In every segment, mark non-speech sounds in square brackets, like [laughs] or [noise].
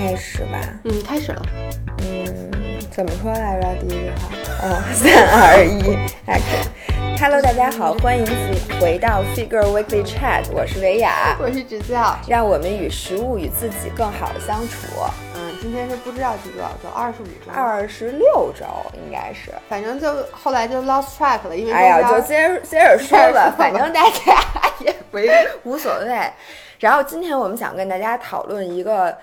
开始吧。嗯，开始了。嗯，怎么说来着？第一句话。哦，三二一，action。Hello，大家好，欢迎回到 Figure Weekly Chat，我是维雅，我是直教，让我们与食物与自己更好的相处。嗯，今天是不知道第多少周，二十五周，二十六周应该是，反正就后来就 lost track 了，因为哎呀，就接着接着说吧，[laughs] 反正大家也没无所谓。然后今天我们想跟大家讨论一个。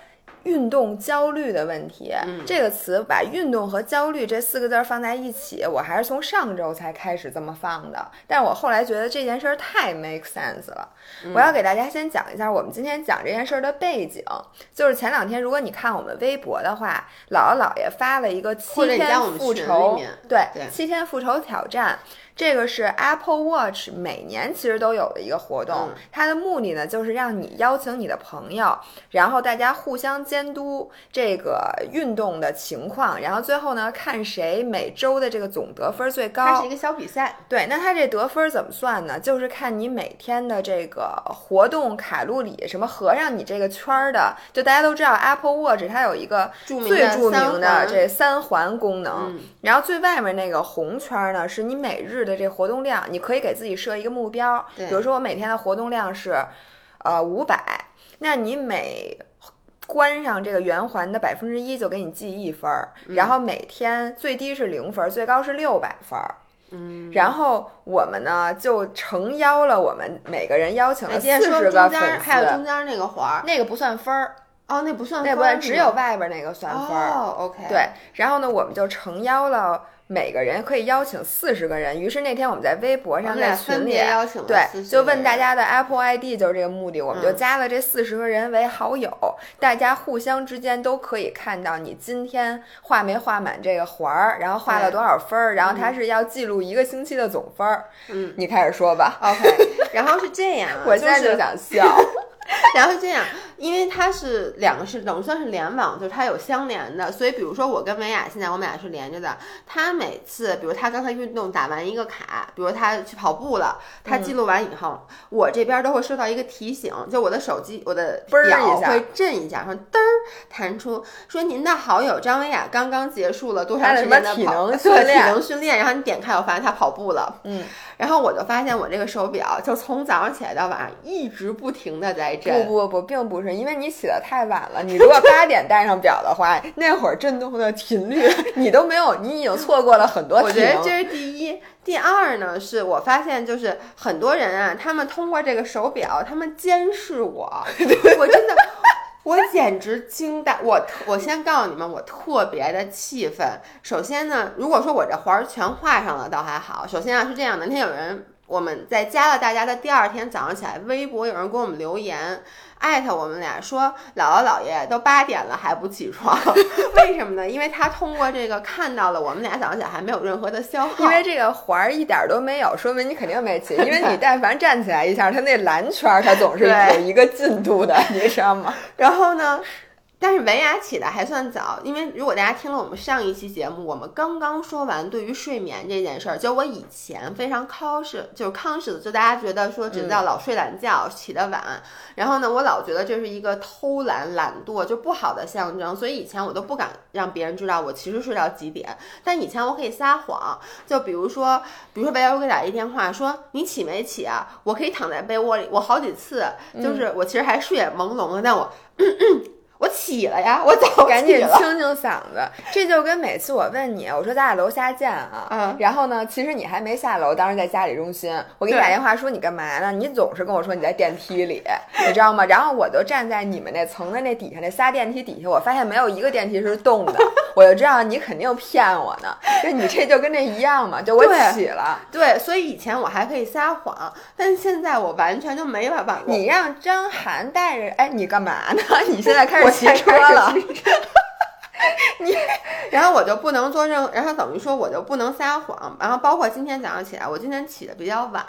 运动焦虑的问题，这个词把运动和焦虑这四个字放在一起，我还是从上周才开始这么放的。但是我后来觉得这件事儿太 make sense 了。我要给大家先讲一下我们今天讲这件事儿的背景，就是前两天如果你看我们微博的话，姥姥姥爷发了一个七天复仇，对，七天复仇挑战。这个是 Apple Watch 每年其实都有的一个活动，它的目的呢就是让你邀请你的朋友，然后大家互相监督这个运动的情况，然后最后呢看谁每周的这个总得分最高。它是一个小比赛。对，那它这得分怎么算呢？就是看你每天的这个活动卡路里什么合上你这个圈儿的。就大家都知道 Apple Watch 它有一个最著名的这三环功能，然后最外面那个红圈呢是你每日。的这活动量，你可以给自己设一个目标，比如说我每天的活动量是，呃五百，那你每关上这个圆环的百分之一就给你记一分儿，然后每天最低是零分，最高是六百分儿，嗯，然后我们呢就诚邀了我们每个人邀请了四十个粉丝，还有中间那个环儿，那个不算分儿，哦，那不算，那不算，只有外边那个算分儿，哦，OK，对，然后呢，我们就诚邀了。每个人可以邀请四十个人，于是那天我们在微博上在群里，对，就问大家的 Apple ID，就是这个目的，我们就加了这四十个人为好友，大家互相之间都可以看到你今天画没画满这个环儿，然后画了多少分儿，然后它是要记录一个星期的总分儿。嗯，你开始说吧。OK，然后是这样，[laughs] 我现在就想笑。[laughs] 然后这样，因为它是两个是等于算是联网，就是它有相连的，所以比如说我跟维亚现在我们俩是连着的。他每次，比如他刚才运动打完一个卡，比如他去跑步了，他记录完以后，我这边都会收到一个提醒，就我的手机我的表会震一下，说噔儿弹出，说您的好友张维亚刚刚结束了多长时间的跑对体能训练，然后你点开，我发现他跑步了，嗯。然后我就发现我这个手表就从早上起来到晚上一直不停的在震。不不不，并不是，因为你起得太晚了。你如果八点戴上表的话，那会儿震动的频率你都没有，你已经错过了很多。我觉得这是第一。第二呢，是我发现就是很多人啊，他们通过这个手表，他们监视我，[laughs] 我真的。我简直惊呆！我我先告诉你们，我特别的气愤。首先呢，如果说我这环儿全画上了，倒还好。首先啊，是这样的，那天有人我们在加了大家的第二天早上起来，微博有人给我们留言。艾特我们俩说，姥姥姥爷都八点了还不起床，[laughs] 为什么呢？因为他通过这个看到了我们俩早上起来还没有任何的消耗，因为这个环儿一点都没有，说明你肯定没起，因为你 [laughs] 但凡站起来一下，他那蓝圈它总是有一个进度的，你知道吗？[laughs] 然后呢？但是文雅起的还算早，因为如果大家听了我们上一期节目，我们刚刚说完对于睡眠这件事儿，就我以前非常 cautious，就是 conscious，就大家觉得说只叫老睡懒觉，起得晚，然后呢，我老觉得这是一个偷懒、懒惰就不好的象征，所以以前我都不敢让别人知道我其实睡到几点。但以前我可以撒谎，就比如说，比如说维亚给我打一电话说你起没起啊？我可以躺在被窝里，我好几次就是我其实还睡眼朦胧的，但我。我起了呀，[laughs] 我早赶紧清清嗓子。这就跟每次我问你，我说咱俩楼下见啊，嗯，然后呢，其实你还没下楼，当时在家里中心，我给你打电话说你干嘛呢？你总是跟我说你在电梯里，[laughs] 你知道吗？然后我就站在你们那层的那底下那仨电梯底下，我发现没有一个电梯是动的，[laughs] 我就知道你肯定骗我呢。就你这就跟这一样嘛，就我起了，对，所以以前我还可以撒谎，但现在我完全就没办法。你让张涵带着，哎，你干嘛呢？你现在开始。骑车了，[laughs] 你，然后我就不能做任，然后等于说我就不能撒谎，然后包括今天早上起来，我今天起的比较晚，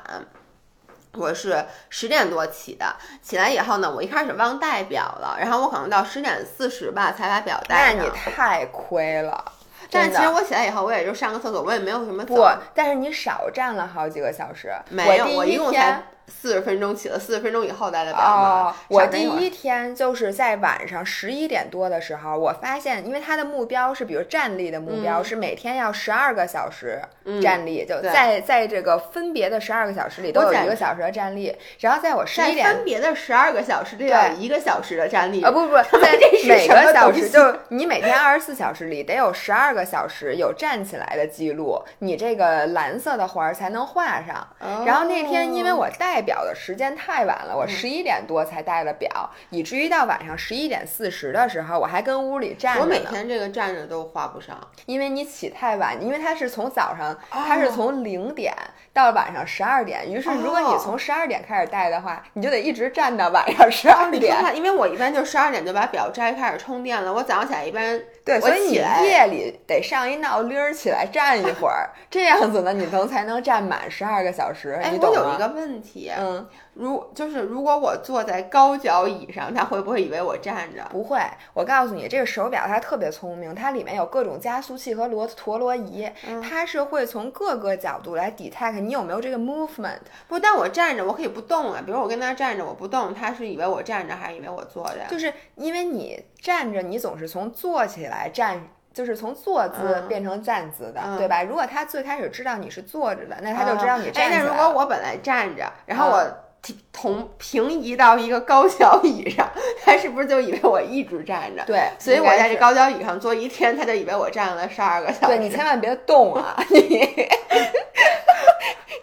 我是十点多起的，起来以后呢，我一开始忘带表了，然后我可能到十点四十吧才把表带上，那你太亏了。但是其实我起来以后，我也就上个厕所，我也没有什么不，但是你少站了好几个小时，没有，我一共才。四十分钟起了四十分钟以后再来表哦？，我第一天就是在晚上十一点多的时候，我发现，因为他的目标是，比如站立的目标、嗯是每天要十二个小时嗯站立，就在在这个分别的十二个小时里都有一个小时的站立，然后在我十在一点分别的十二个小时里要有一个小时的站立啊，不不不，[laughs] 在每个小时，就是你每天二十四小时里得有十二个小时有站起来的记录，你这个蓝色的环儿才能画上。然后那天因为我戴表的时间太晚了，我嗯。十一点多才戴了表，以至于到晚上十一点四十的时候，我还跟屋里站着我。每天这个站着都画不上，因为你起太晚，因为它是从早上，哦它是从零点到晚上十二点，于是如果你哦从十二点开始戴的话，你就得一直站到晚上十二点。因为我一般就十二点就把表摘开始充电了，我早上起来一般对，所以你夜里得上一闹铃儿起来站一会儿，这样子呢，你能才能站满十二个小时。哎？我有一个问题，嗯，如就是如果我坐在高脚椅上，他会不会以为我站着？不会，我告诉你，这个手表它特别聪明，它里面有各种加速器和螺陀螺仪，嗯它是会从各个角度来 detect 你有没有这个 movement。不，但我站着，我可以不动啊。比如我跟他站着，我不动，他是以为我站着还是以为我坐着？就是因为你站着，你总是从坐起来站。就是从坐姿嗯变成站姿的，嗯对吧？如果他最开始知道你是坐着的，那他就知道你哎，那如站起来了。果我本来站着，然后嗯我提同平移到一个高脚椅上，[laughs] 他是不是就以为我一直站着？对，所以我在这高脚椅上坐一天，他就以为我站了十二个小时。对你千万别动啊！你 [laughs]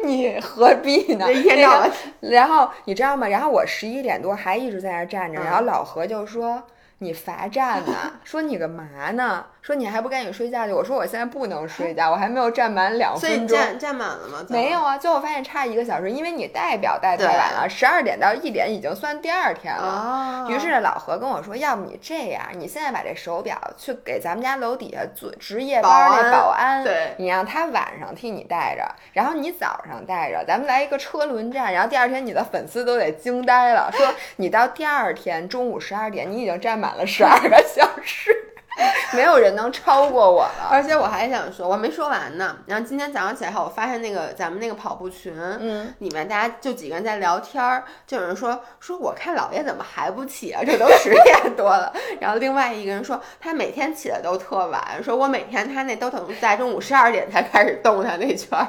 [laughs] 你何必呢？这一天到晚然后你知道吗？然后我十一点多还一直在那儿站着，嗯然后老何就说。你罚站呢？[laughs] 说你干嘛呢？说你还不赶紧睡觉去？我说我现在不能睡觉，我还没有站满两所以分钟。站站满了吗？没有啊，最后发现差一个小时，因为你戴表戴太晚了，十二点到一点已经算第二天了。哦，于是老何跟我说：“要不你这样，你现在把这手表去给咱们家楼底下做值夜班那保安，对你让他晚上替你带着，然后你早上带着，咱们来一个车轮战，然后第二天你的粉丝都得惊呆了，说你到第二天中午十二点，你已经站满了十二个小时，[laughs] 没有人能超过我了。而且我还想说，我没说完呢。然后今天早上起来后，我发现那个咱们那个跑步群，嗯，里面大家就几个人在聊天儿，就有人说说我看姥爷怎么还不起啊？这都十点多了。[laughs] 然后另外一个人说他每天起的都特晚，说我每天他那都等在中午十二点才开始动他那圈儿。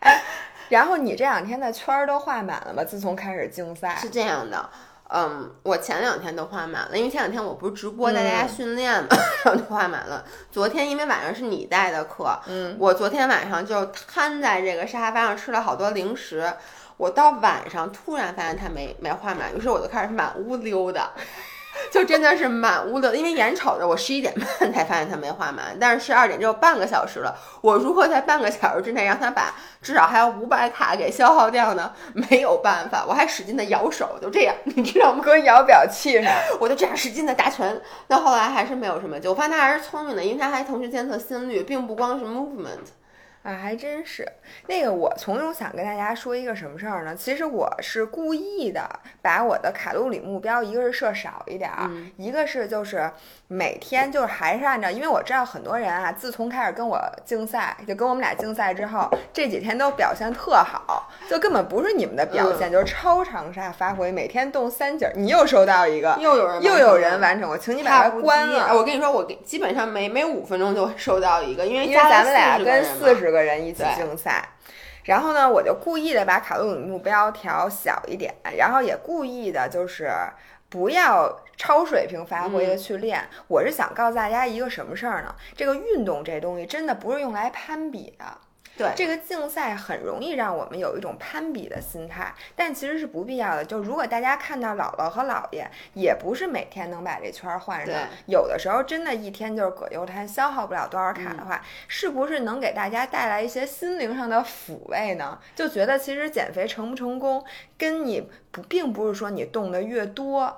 哎然后你这两天的圈儿都画满了吗？自从开始竞赛，是这样的。嗯，我前两天都画满了，因为前两天我不是直播带大家嗯训练嘛，[laughs] 然后就画满了。昨天因为晚上是你带的课，嗯，我昨天晚上就瘫在这个沙发上吃了好多零食，我到晚上突然发现它没没画满，于是我就开始满屋溜达。[laughs] 就真的是满屋的，因为眼瞅着我十一点半才发现它没画满，但是十二点只有半个小时了，我如何在半个小时之内让它把至少还有五百卡给消耗掉呢？没有办法，我还使劲的摇手，就这样，你知道吗？搁摇表器。我就这样使劲的打拳，到后来还是没有什么救。我发现他还是聪明的，因为他还同时监测心率，并不光是 movement。啊，还真是。那个，我从中想跟大家说一个什么事儿呢？其实我是故意的，把我的卡路里目标，一个是设少一点儿，嗯一个是就是每天就是还是按照，因为我知道很多人啊，自从开始跟我竞赛，就跟我们俩竞赛之后，这几天都表现特好，就根本不是你们的表现，就是超长沙发挥，每天动三节儿。你又收到一个，又有人又有人完成，我请你把它关了。我跟你说，我给基本上每每五分钟就会收到一个，因为因为咱们俩跟四四十个人一起竞赛，然后呢，我就故意的把卡路里目标调小一点，然后也故意的就是不要超水平发挥的嗯去练。我是想告诉大家一个什么事儿呢？这个运动这东西真的不是用来攀比的。对这个竞赛很容易让我们有一种攀比的心态，但其实是不必要的。就如果大家看到姥姥和姥爷，也不是每天能把这圈儿换上，有的时候真的一天就是葛优瘫，消耗不了多少卡的话，是不是能给大家带来一些心灵上的抚慰呢？就觉得其实减肥成不成功，跟你不并不是说你动的越多，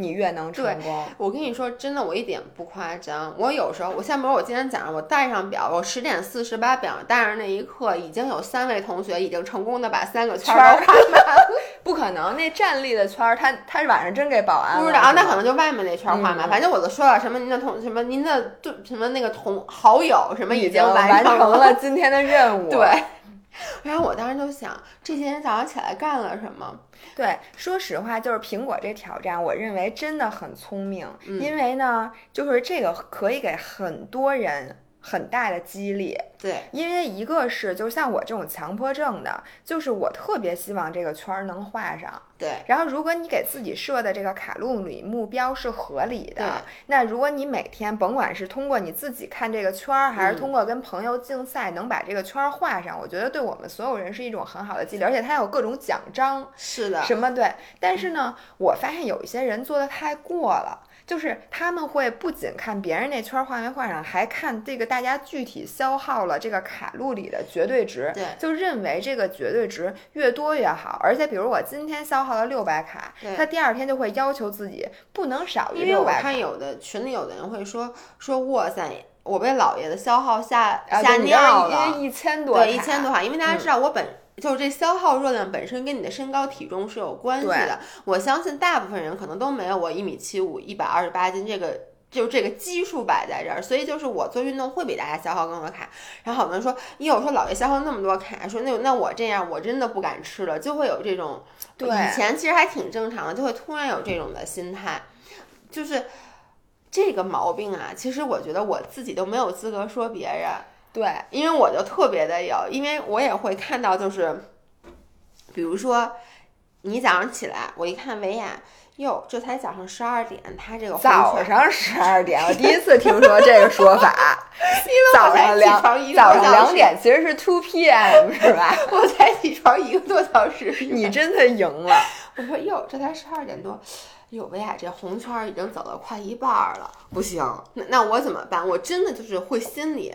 你越能成功。我跟你说，真的，我一点不夸张。我有时候，我像比如我今天早上我戴上表，我十点四十把表戴上那一刻，已经有三位同学已经成功的把三个圈 [laughs] 圈儿画满了。[laughs] 不可能，那站立的圈儿，他他是晚上真给保安了不知道啊，那可能就外面那圈儿画满。嗯反正我都说了什么您的同什么您的对什么那个同好友什么已经完成成了今天的任务。[laughs] 对，[laughs] 然后我当时就想，这些人早上起来干了什么？对，说实话，就是苹果这挑战，我认为真的很聪明，因为呢，就是这个可以给很多人。很大的激励，对，因为一个是，就像我这种强迫症的，就是我特别希望这个圈儿能画上，对。然后，如果你给自己设的这个卡路里目标是合理的，那如果你每天甭管是通过你自己看这个圈儿，还是通过跟朋友竞赛，能把这个圈儿画上，我觉得对我们所有人是一种很好的激励，而且它有各种奖章，是的，什么对。但是呢，我发现有一些人做的太过了。就是他们会不仅看别人那圈画没画上，还看这个大家具体消耗了这个卡路里的绝对值，对，就认为这个绝对值越多越好。而且，比如我今天消耗了六百卡，他第二天就会要求自己不能少于六百。因为我看有的群里有的人会说说哇塞，我被姥爷的消耗吓吓尿了，一千多，对，一千多卡，因为大家知道我本。就是这消耗热量本身跟你的身高体重是有关系的。我相信大部分人可能都没有我一米七五、一百二十八斤这个，就是这个基数摆在这儿。所以就是我做运动会比大家消耗更多卡。然后好多人说，咦，我说老爷消耗那么多卡，说那那我这样我真的不敢吃了，就会有这种。对，以前其实还挺正常的，就会突然有这种的心态，就是这个毛病啊。其实我觉得我自己都没有资格说别人。对，因为我就特别的有，因为我也会看到，就是，比如说，你早上起来，我一看维亚，哟，这才早上十二点，他这个早上十二点，我第一次听说这个说法。[laughs] 因为早上两早上两点其实是 two p.m. 是吧？[laughs] 我才起床一个多小时，[laughs] 你真的赢了。我说哟，这才十二点多，哟，维亚这红圈已经走了快一半了，不行，那那我怎么办？我真的就是会心里。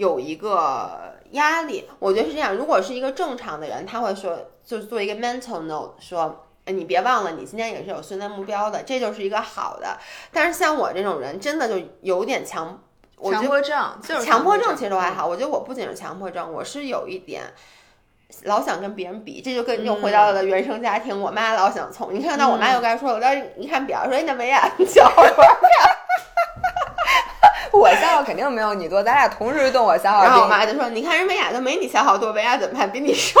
有一个压力，我觉得是这样。如果是一个正常的人，他会说，就是做一个 mental note，说，哎，你别忘了，你今天也是有训练目标的，这就是一个好的。但是像我这种人，真的就有点强，强迫症，就是强迫症，其实都还好。我觉得我不仅是强迫症，我是有一点老想跟别人比，这就跟又回到了原生家庭。我妈老想从，你看到我妈又该说了，但是你看表，说那维亚小多少 [laughs] 我消耗肯定没有你多，咱俩同时动，我消耗。然后我妈就说：“你看人美雅都没你消耗多，美雅怎么还？比你瘦。[laughs] ”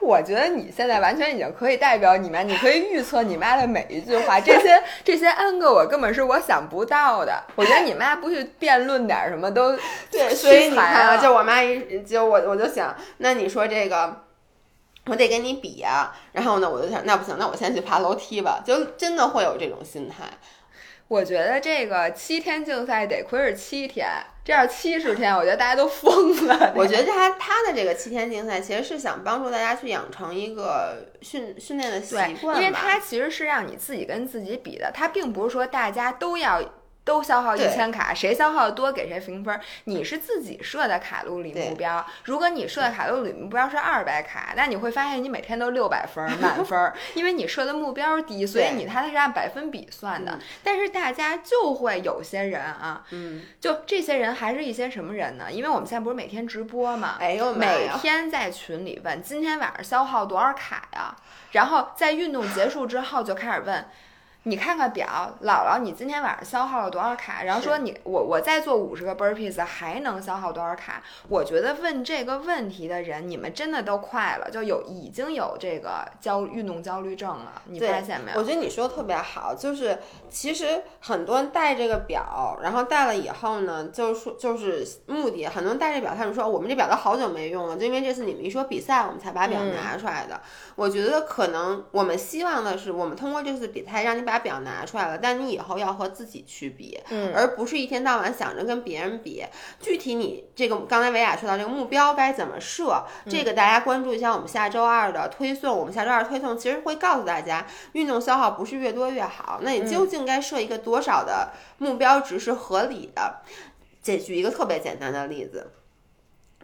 我觉得你现在完全已经可以代表你妈，你可以预测你妈的每一句话。这些这些 N 个我根本是我想不到的。我觉得你妈不去辩论点什么都对，所以你看，就我妈一就我我就想，那你说这个，我得跟你比啊。然后呢，我就想，那不行，那我先去爬楼梯吧。就真的会有这种心态。我觉得这个七天竞赛得亏是七天，这样七十天，我觉得大家都疯了。[laughs] 我觉得他他的这个七天竞赛其实是想帮助大家去养成一个训训练的习惯，因为他其实是让你自己跟自己比的，他并不是说大家都要。都消耗一千卡，谁消耗的多给谁评分。你是自己设的卡路里目标，如果你设的卡路里目标是二百卡，那你会发现你每天都六百分满分，因为你设的目标低，所以你它是按百分比算的。但是大家就会有些人啊，嗯，就这些人还是一些什么人呢？因为我们现在不是每天直播嘛，哎呦，每天在群里问今天晚上消耗多少卡呀，然后在运动结束之后就开始问。你看看表，姥姥，你今天晚上消耗了多少卡？然后说你我我再做五十个 burpees 还能消耗多少卡？我觉得问这个问题的人，你们真的都快了，就有已经有这个焦运动焦虑症了。你发现没有？我觉得你说的特别好，就是其实很多人戴这个表，然后戴了以后呢，就是说就是目的，很多人戴这表，他们说我们这表都好久没用了，就因为这次你们一说比赛，我们才把表拿出来的。我觉得可能我们希望的是，我们通过这次比赛让你把。把表拿出来了，但你以后要和自己去比，嗯，而不是一天到晚想着跟别人比。具体你这个刚才维雅说到这个目标该怎么设，这个大家关注一下我们下周二的推送。我们下周二推送其实会告诉大家，运动消耗不是越多越好，那你究竟该设一个多少的目标值是合理的？再举一个特别简单的例子，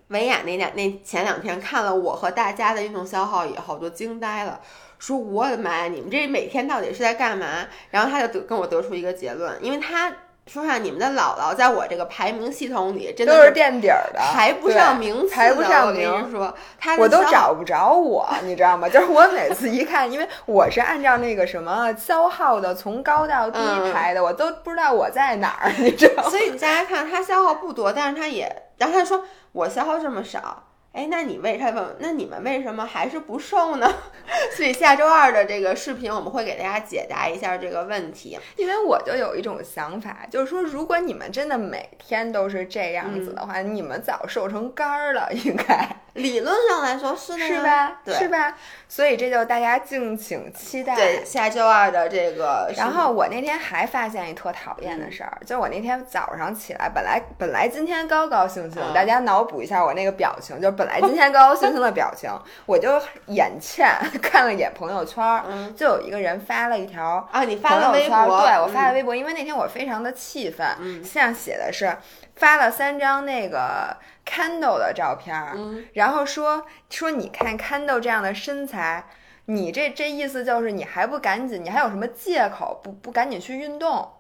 维亚那两那前两天看了我和大家的运动消耗以后，都惊呆了。说我的妈呀，你们这每天到底是在干嘛？然后他就得跟我得出一个结论，因为他说实话，你们的姥姥在我这个排名系统里真都的是垫底儿的，排不上名次的，排不上我跟名你说，他我都找不着我，[laughs] 你知道吗？就是我每次一看，因为我是按照那个什么消耗的从高到低嗯排的，我都不知道我在哪儿，你知道吗？所以你大家看，他消耗不多，但是他也，然后他说我消耗这么少，哎，那你为他问，那你们为什么还是不瘦呢？[laughs] 所以下周二的这个视频，我们会给大家解答一下这个问题。因为我就有一种想法，就是说，如果你们真的每天都是这样子嗯的话，你们早瘦成干儿了，应该 [laughs] 理论上来说是的呀是吧？对是吧？所以这就大家敬请期待。对，下周二的这个，然后我那天还发现一特讨厌的事儿，就是我那天早上起来，本来本来今天高高兴兴，嗯大家脑补一下我那个表情，就是本来今天高高兴兴的表情，我就眼欠看了一眼朋友圈就有一个人发了一条啊，你发朋友了微博，对我发了嗯微博，因为那天我非常的气愤，嗯像写的是发了三张那个 Candle 的照片儿，嗯然后说说你看 Candle 这样的身材，你这这意思就是你还不赶紧，你还有什么借口不不赶紧去运动？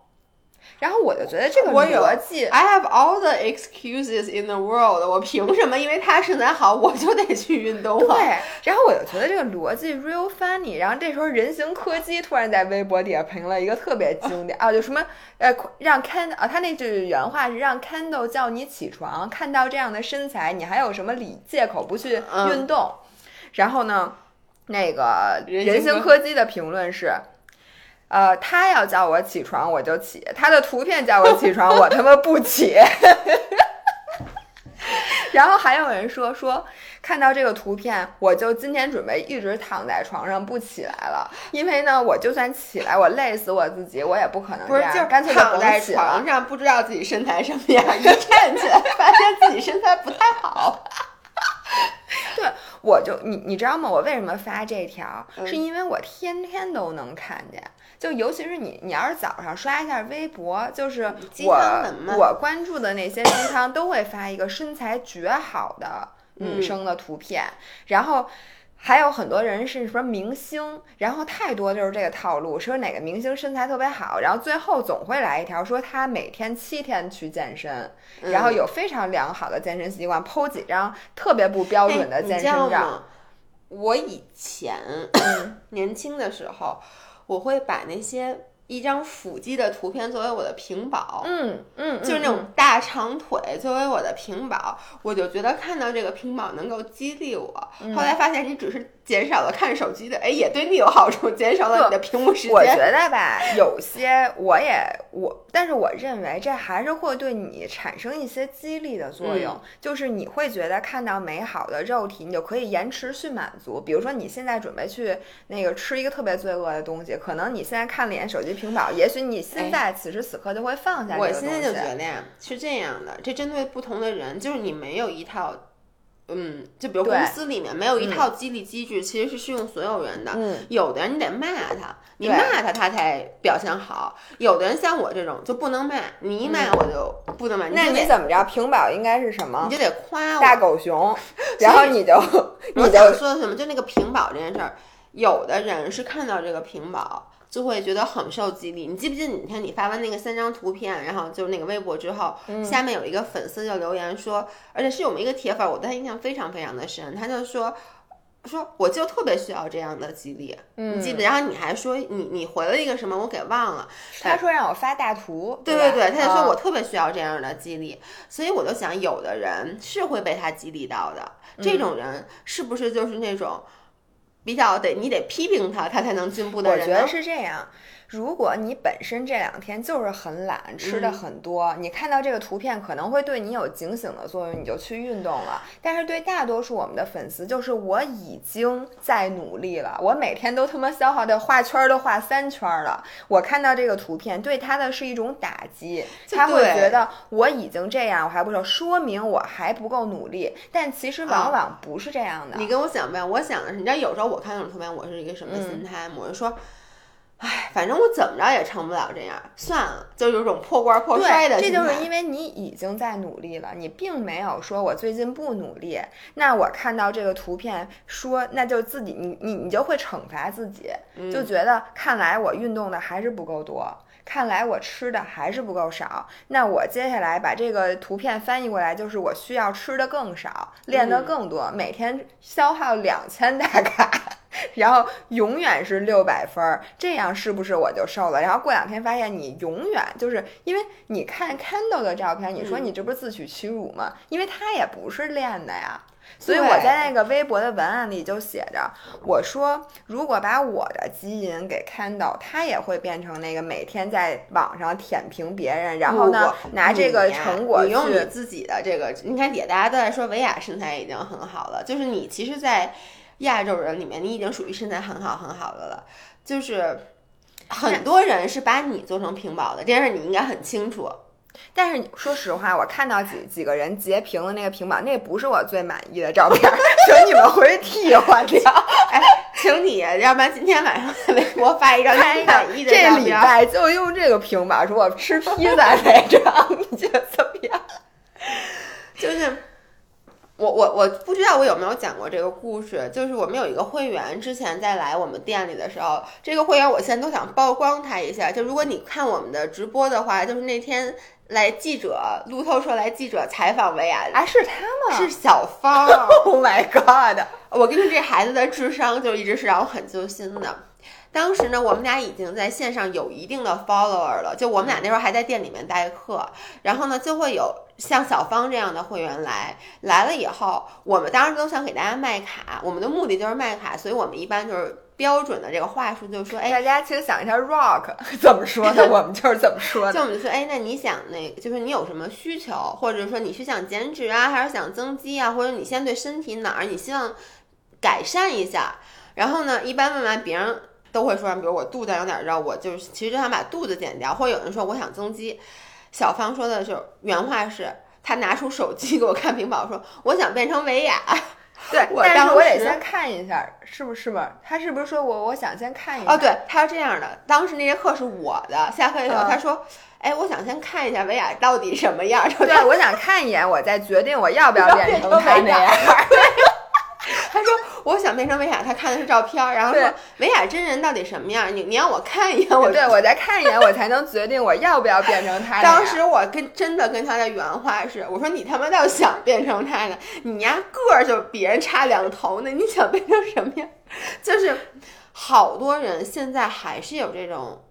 然后我就觉得这个逻辑，I have all the excuses in the world，我凭什么？因为他身材好，我就得去运动啊？对，然后我就觉得这个逻辑 real funny。然后这时候人形柯基突然在微博底下评了一个特别经典 [laughs] 啊，就什么呃让 Candle 啊，他那句原话是让 Candle 叫你起床，看到这样的身材，你还有什么理借口不去嗯运动？然后呢，那个人形柯基的评论是。呃，他要叫我起床，我就起；他的图片叫我起床，我他妈不起。[laughs] 然后还有人说说，看到这个图片，我就今天准备一直躺在床上不起来了，因为呢，我就算起来，我累死我自己，我也不可能不是，这样，就是干脆就躺在床。上，不知道自己身材什么样，一站起来发现自己身材不太好。[laughs] 对，我就你你知道吗？我为什么发这条？嗯是因为我天天都能看见。就尤其是你，你要是早上刷一下微博，就是鸡我我关注的那些鸡汤都会发一个身材绝好的女嗯生的图片，然后。还有很多人是什么明星，然后太多就是这个套路，说哪个明星身材特别好，然后最后总会来一条说他每天七天去健身，然后嗯有非常良好的健身习惯，剖几张特别不标准的哎健身照。我以前年轻的时候，我会把那些一张腹肌的图片作为我的屏保。嗯嗯，就是那种大长腿作为我的屏保，我就觉得看到这个屏保能够激励我。嗯后来发现你只是减少了看手机的，哎，也对你有好处，[laughs] 减少了你的屏幕时间 [laughs] 我觉。得吧，有些我也我，但是我认为这还是会对你产生一些激励的作用，嗯就是你会觉得看到美好的肉体，你就可以延迟去满足。比如说你现在准备去那个吃一个特别罪恶的东西，可能你现在看了一眼手机屏保，也许你现在此时此刻就会放下。我现在就觉得呀，是这样的，这针对不同的人，就是你没有一套。嗯，就比如公司里面没有一套激励机制，其实是适用所有人的。嗯，有的人你得骂他，你骂他他才表现好；有的人像我这种就不能骂，你一骂我就不能骂，嗯那你怎么着？屏保应该是什么你？就得夸我。大狗熊，[laughs] 然后你就你就想说的什么？就那个屏保这件事儿，有的人是看到这个屏保就会觉得很受激励。你记不记得你看你发完那个三张图片，然后就是那个微博之后，嗯下面有一个粉丝就留言说，而且是我们一个铁粉，我对他印象非常非常的深，他就说。说我就特别需要这样的激励，嗯你记得？然后你还说你你回了一个什么，我给忘了。他说让我发大图，对对对对，他就说啊我特别需要这样的激励，所以我就想，有的人是会被他激励到的，嗯这种人是不是就是那种比较得你得批评他，他才能进步的人？我觉得是这样。如果你本身这两天就是很懒，吃的嗯很多，你看到这个图片可能会对你有警醒的作用，你就去运动了。但是对大多数我们的粉丝，就是我已经在努力了，我每天都他妈消耗的画圈儿都画三圈儿了。我看到这个图片，对他的是一种打击，他会觉得我已经这样，我还不够，说明我还不够努力。但其实往往不是这样的。啊你跟我想不一样，我想的是，你知道有时候我看那种图片，我是一个什么嗯心态吗？我就说。唉，反正我怎么着也成不了这样，算了，就有种破罐破摔的，这。就是因为你已经在努力了，你并没有说我最近不努力。那我看到这个图片说，那就自己你你你就会惩罚自己，嗯就觉得看来我运动的还是不够多。看来我吃的还是不够少。那我接下来把这个图片翻译过来，就是我需要吃的更少，练得更多，每天消耗两千大卡，然后永远是六百分儿，这样是不是我就瘦了？然后过两天发现你永远就是因为你看 Candle 的照片，你说你这不是自取其辱吗？因为他也不是练的呀。所以我在那个微博的文案里就写着，我说如果把我的基因给 Candle，，他也会变成那个每天在网上舔屏别人，然后呢拿这个成果你用你自己的这个，你看底下大家都在说维亚身材已经很好了，就是你其实，在亚洲人里面，你已经属于身材很好很好的了，就是很多人是把你做成屏保的，这件事你应该很清楚。但是说实话，我看到几几个人截屏的那个屏保，那不是我最满意的照片，请你们回去替换掉。[laughs] 哎，请你，要不然今天晚上在微博发一张你满意的照片。这礼拜就用这个屏保，说我吃披萨那张，[laughs] 你觉得怎么样？就是。我我我不知道我有没有讲过这个故事，就是我们有一个会员之前在来我们店里的时候，这个会员我现在都想曝光他一下。就如果你看我们的直播的话，就是那天来记者路透社来记者采访薇娅，啊是他吗？是小芳。Oh my god！我跟你这孩子的智商就一直是让我很揪心的。当时呢，我们俩已经在线上有一定的 follower 了，就我们俩那时候还在店里面代课，然后呢就会有。像小芳这样的会员来来了以后，我们当时都想给大家卖卡，我们的目的就是卖卡，所以我们一般就是标准的这个话术，就是说，哎，大家请想一下 rock [laughs] 怎么说的，[laughs] 我们就是怎么说的。就我们就说，哎，那你想那，就是你有什么需求，或者说你是想减脂啊，还是想增肌啊，或者你现在对身体哪儿你希望改善一下？然后呢，一般问完别人都会说，比如我肚子有点肉，我就是其实就想把肚子减掉，或者有人说我想增肌。小芳说的是原话是，她拿出手机给我看屏保，说我想变成维雅。对，但是我得先看一下，是不是吧？他是不是说我我想先看一下？哦，对，他是这样的。当时那节课是我的，下课以后他说，哎，我想先看一下维亚到底什么样。对，我想看一眼，我再决定我要不要变成他那样。[laughs] 他说：“我想变成维亚。”他看的是照片，然后说：“维亚真人到底什么样？你你让我看一眼，我对我再看一眼，我才能决定我要不要变成他。”当时我跟真的跟他的原话是：“我说你他妈倒想变成他呢？你呀个儿就比人差两头呢，你想变成什么样？[laughs] 就是好多人现在还是有这种，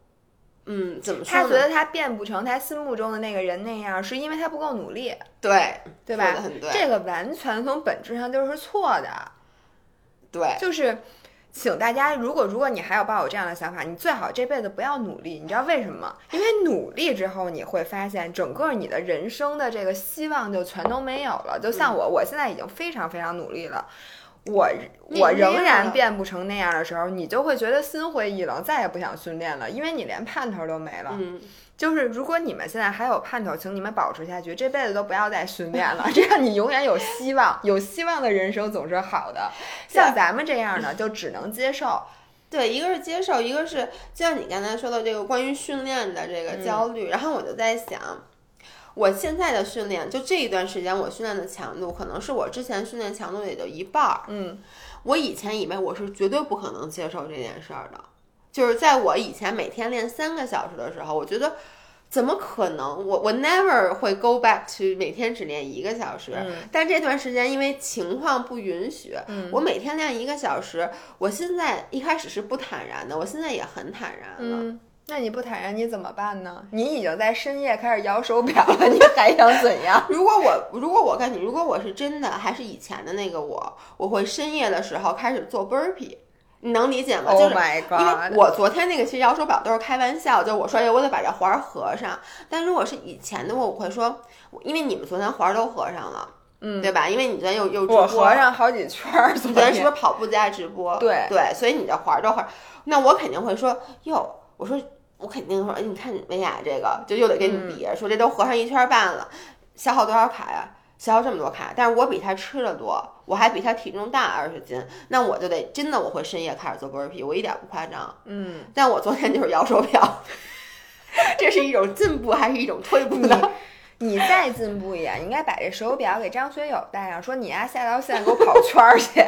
嗯，怎么说？他觉得他变不成他心目中的那个人那样，是因为他不够努力，对对吧？这个完全从本质上就是错的。”对，就是，请大家，如果如果你还有抱有这样的想法，你最好这辈子不要努力。你知道为什么吗？因为努力之后，你会发现整个你的人生的这个希望就全都没有了。就像我，我现在已经非常非常努力了，我我仍然变不成那样的时候，你就会觉得心灰意冷，再也不想训练了，因为你连盼头都没了。嗯。就是如果你们现在还有盼头，请你们保持下去，这辈子都不要再训练了，[laughs] 这样你永远有希望。有希望的人生总是好的。像咱们这样的，就只能接受。[clears throat] 对，一个是接受，一个是就像你刚才说的这个关于训练的这个焦虑。然后我就在想，我现在的训练，就这一段时间我训练的强度，可能是我之前训练强度也就一半儿。嗯，我以前以为我是绝对不可能接受这件事儿的。就是在我以前每天练三个小时的时候，我觉得怎么可能？我我 never 会 go back to 每天只练一个小时。但这段时间因为情况不允许，我每天练一个小时。我现在一开始是不坦然的，我现在也很坦然了。嗯，那你不坦然你怎么办呢？你已经在深夜开始摇手表了，你 [laughs] 还想怎样？如果我如果我跟你，如果我是真的还是以前的那个我，我会深夜的时候开始做 burpee。你能理解吗？就是因为我昨天那个其实摇手表都是开玩笑，就我说哎，我得把这环儿合上。但如果是以前的我，我会说，因为你们昨天环儿都合上了，嗯，对吧？因为你昨天又又直播，我合上好几圈儿。昨天是不是跑步加直播？对对，所以你这环儿都环，那我肯定会说哟，我说我肯定说，哎，你看维亚这个，就又得跟你比，说这都合上一圈半了，消耗多少卡呀？消耗这么多卡，但是我比他吃的多，我还比他体重大二十斤，那我就得真的我会深夜开始做 burpee，我一点不夸张。嗯，但我昨天就是摇手表，[laughs] 这是一种进步还是一种退步呢？你再进步一点，应该把这手表给张学友戴上，说你呀下到线给我跑圈儿去。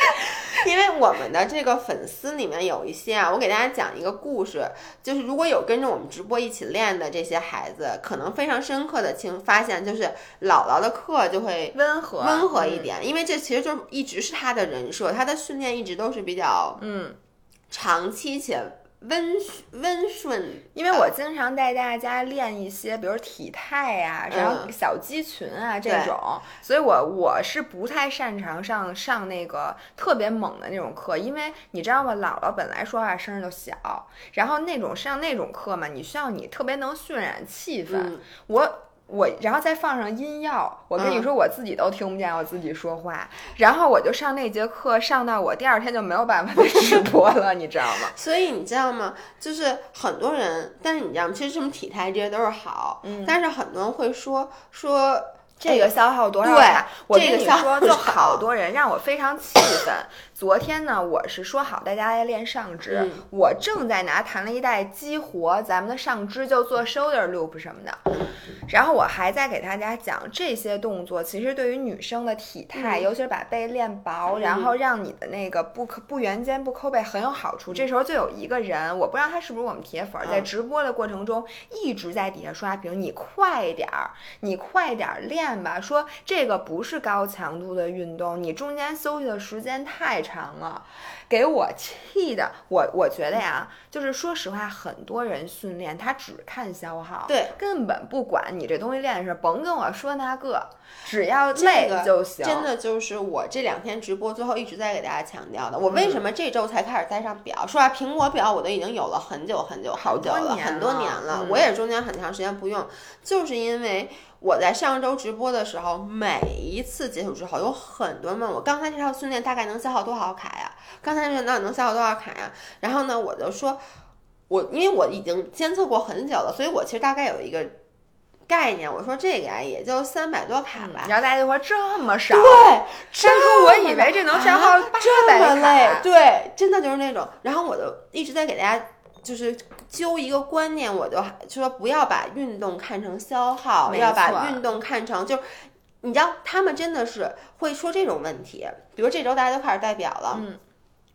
[laughs] 因为我们的这个粉丝里面有一些啊，我给大家讲一个故事，就是如果有跟着我们直播一起练的这些孩子，可能非常深刻的清发现，就是姥姥的课就会温和温和一点，因为这其实就一直是他的人设，他的训练一直都是比较嗯。长期且温温顺，因为我经常带大家练一些，比如体态呀、然后小肌群啊这种，所以我我是不太擅长上上那个特别猛的那种课，因为你知道吗？姥姥本来说话声就小，然后那种上那种课嘛，你需要你特别能渲染气氛，我。我然后再放上音药，我跟你说，我自己都听不见我自己说话。然后我就上那节课，上到我第二天就没有办法再直播了，你知道吗？[laughs] 所以你知道吗？就是很多人，但是你知道吗？其实什么体态这些都是好，但是很多人会说说。这个消耗多少卡？这个你说，就好多人让我非常气愤。昨天呢，我是说好大家来练上肢，我正在拿弹力带激活咱们的上肢，就做 shoulder loop 什么的。然后我还在给大家讲这些动作，其实对于女生的体态，尤其是把背练薄，然后让你的那个不不圆肩不抠背很有好处。这时候就有一个人，我不知道他是不是我们铁粉，在直播的过程中一直在底下刷屏，你快点儿，你快点儿练。吧，说这个不是高强度的运动，你中间休息的时间太长了，给我气的。我我觉得呀，就是说实话，很多人训练他只看消耗，对，根本不管你这东西练的是，甭跟我说那个，只要累就行。真的就是我这两天直播最后一直在给大家强调的，我为什么这周才开始戴上表？说啊，苹果表我都已经有了很久很久好久了，很多年了，我也中间很长时间不用，就是因为。我在上周直播的时候，每一次结束之后，有很多人问我，刚才这套训练大概能消耗多少卡呀？刚才这那能消耗多少卡呀？然后呢，我就说，我因为我已经监测过很久了，所以我其实大概有一个概念。我说这个呀，也就三百多卡吧。然后大家就说这么少？对，真说我以为这能消耗八百卡。对，真的就是那种。然后我就一直在给大家。就是揪一个观念，我就说不要把运动看成消耗，要把运动看成就，你知道他们真的是会说这种问题。比如这周大家都开始代表了，嗯。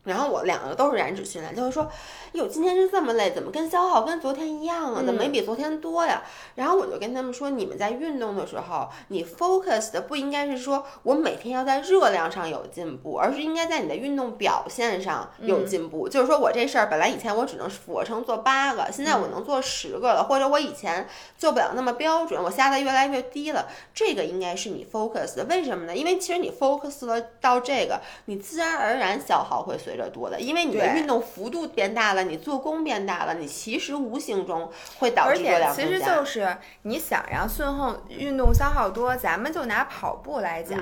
然后我两个都是燃脂训练，就会说，哟，今天是这么累，怎么跟消耗跟昨天一样啊？怎么没比昨天多呀？然后我就跟他们说，你们在运动的时候，你 focus 的不应该是说我每天要在热量上有进步，而是应该在你的运动表现上有进步。就是说我这事儿本来以前我只能俯卧撑做八个，现在我能做十个了，或者我以前做不了那么标准，我下的越来越低了。这个应该是你 focus 的，为什么呢？因为其实你 focus 了到这个，你自然而然消耗会随。着多的，因为你的运动幅度变大了，你做功变大了，你其实无形中会导致热量其实就是你想让顺后运动消耗多，咱们就拿跑步来讲，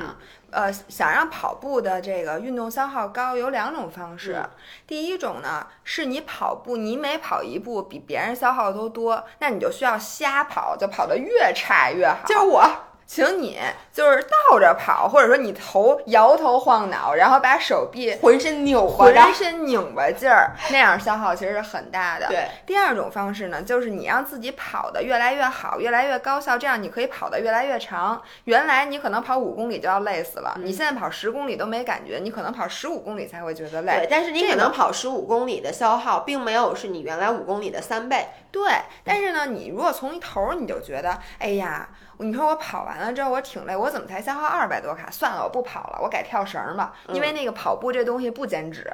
呃，想让跑步的这个运动消耗高，有两种方式。第一种呢，是你跑步，你每跑一步比别人消耗都多，那你就需要瞎跑，就跑得越差越好。就是我。请你就是倒着跑，或者说你头摇头晃脑，然后把手臂浑身扭浑身拧巴劲儿，那样消耗其实是很大的。对，第二种方式呢，就是你让自己跑得越来越好，越来越高效，这样你可以跑得越来越长。原来你可能跑五公里就要累死了，你现在跑十公里都没感觉，你可能跑十五公里才会觉得累。对，但是你可能跑十五公里的消耗，并没有是你原来五公里的三倍。对，但是呢，你如果从一头你就觉得，哎呀。你说我跑完了之后我挺累，我怎么才消耗二百多卡？算了，我不跑了，我改跳绳吧。因为那个跑步这东西不减脂。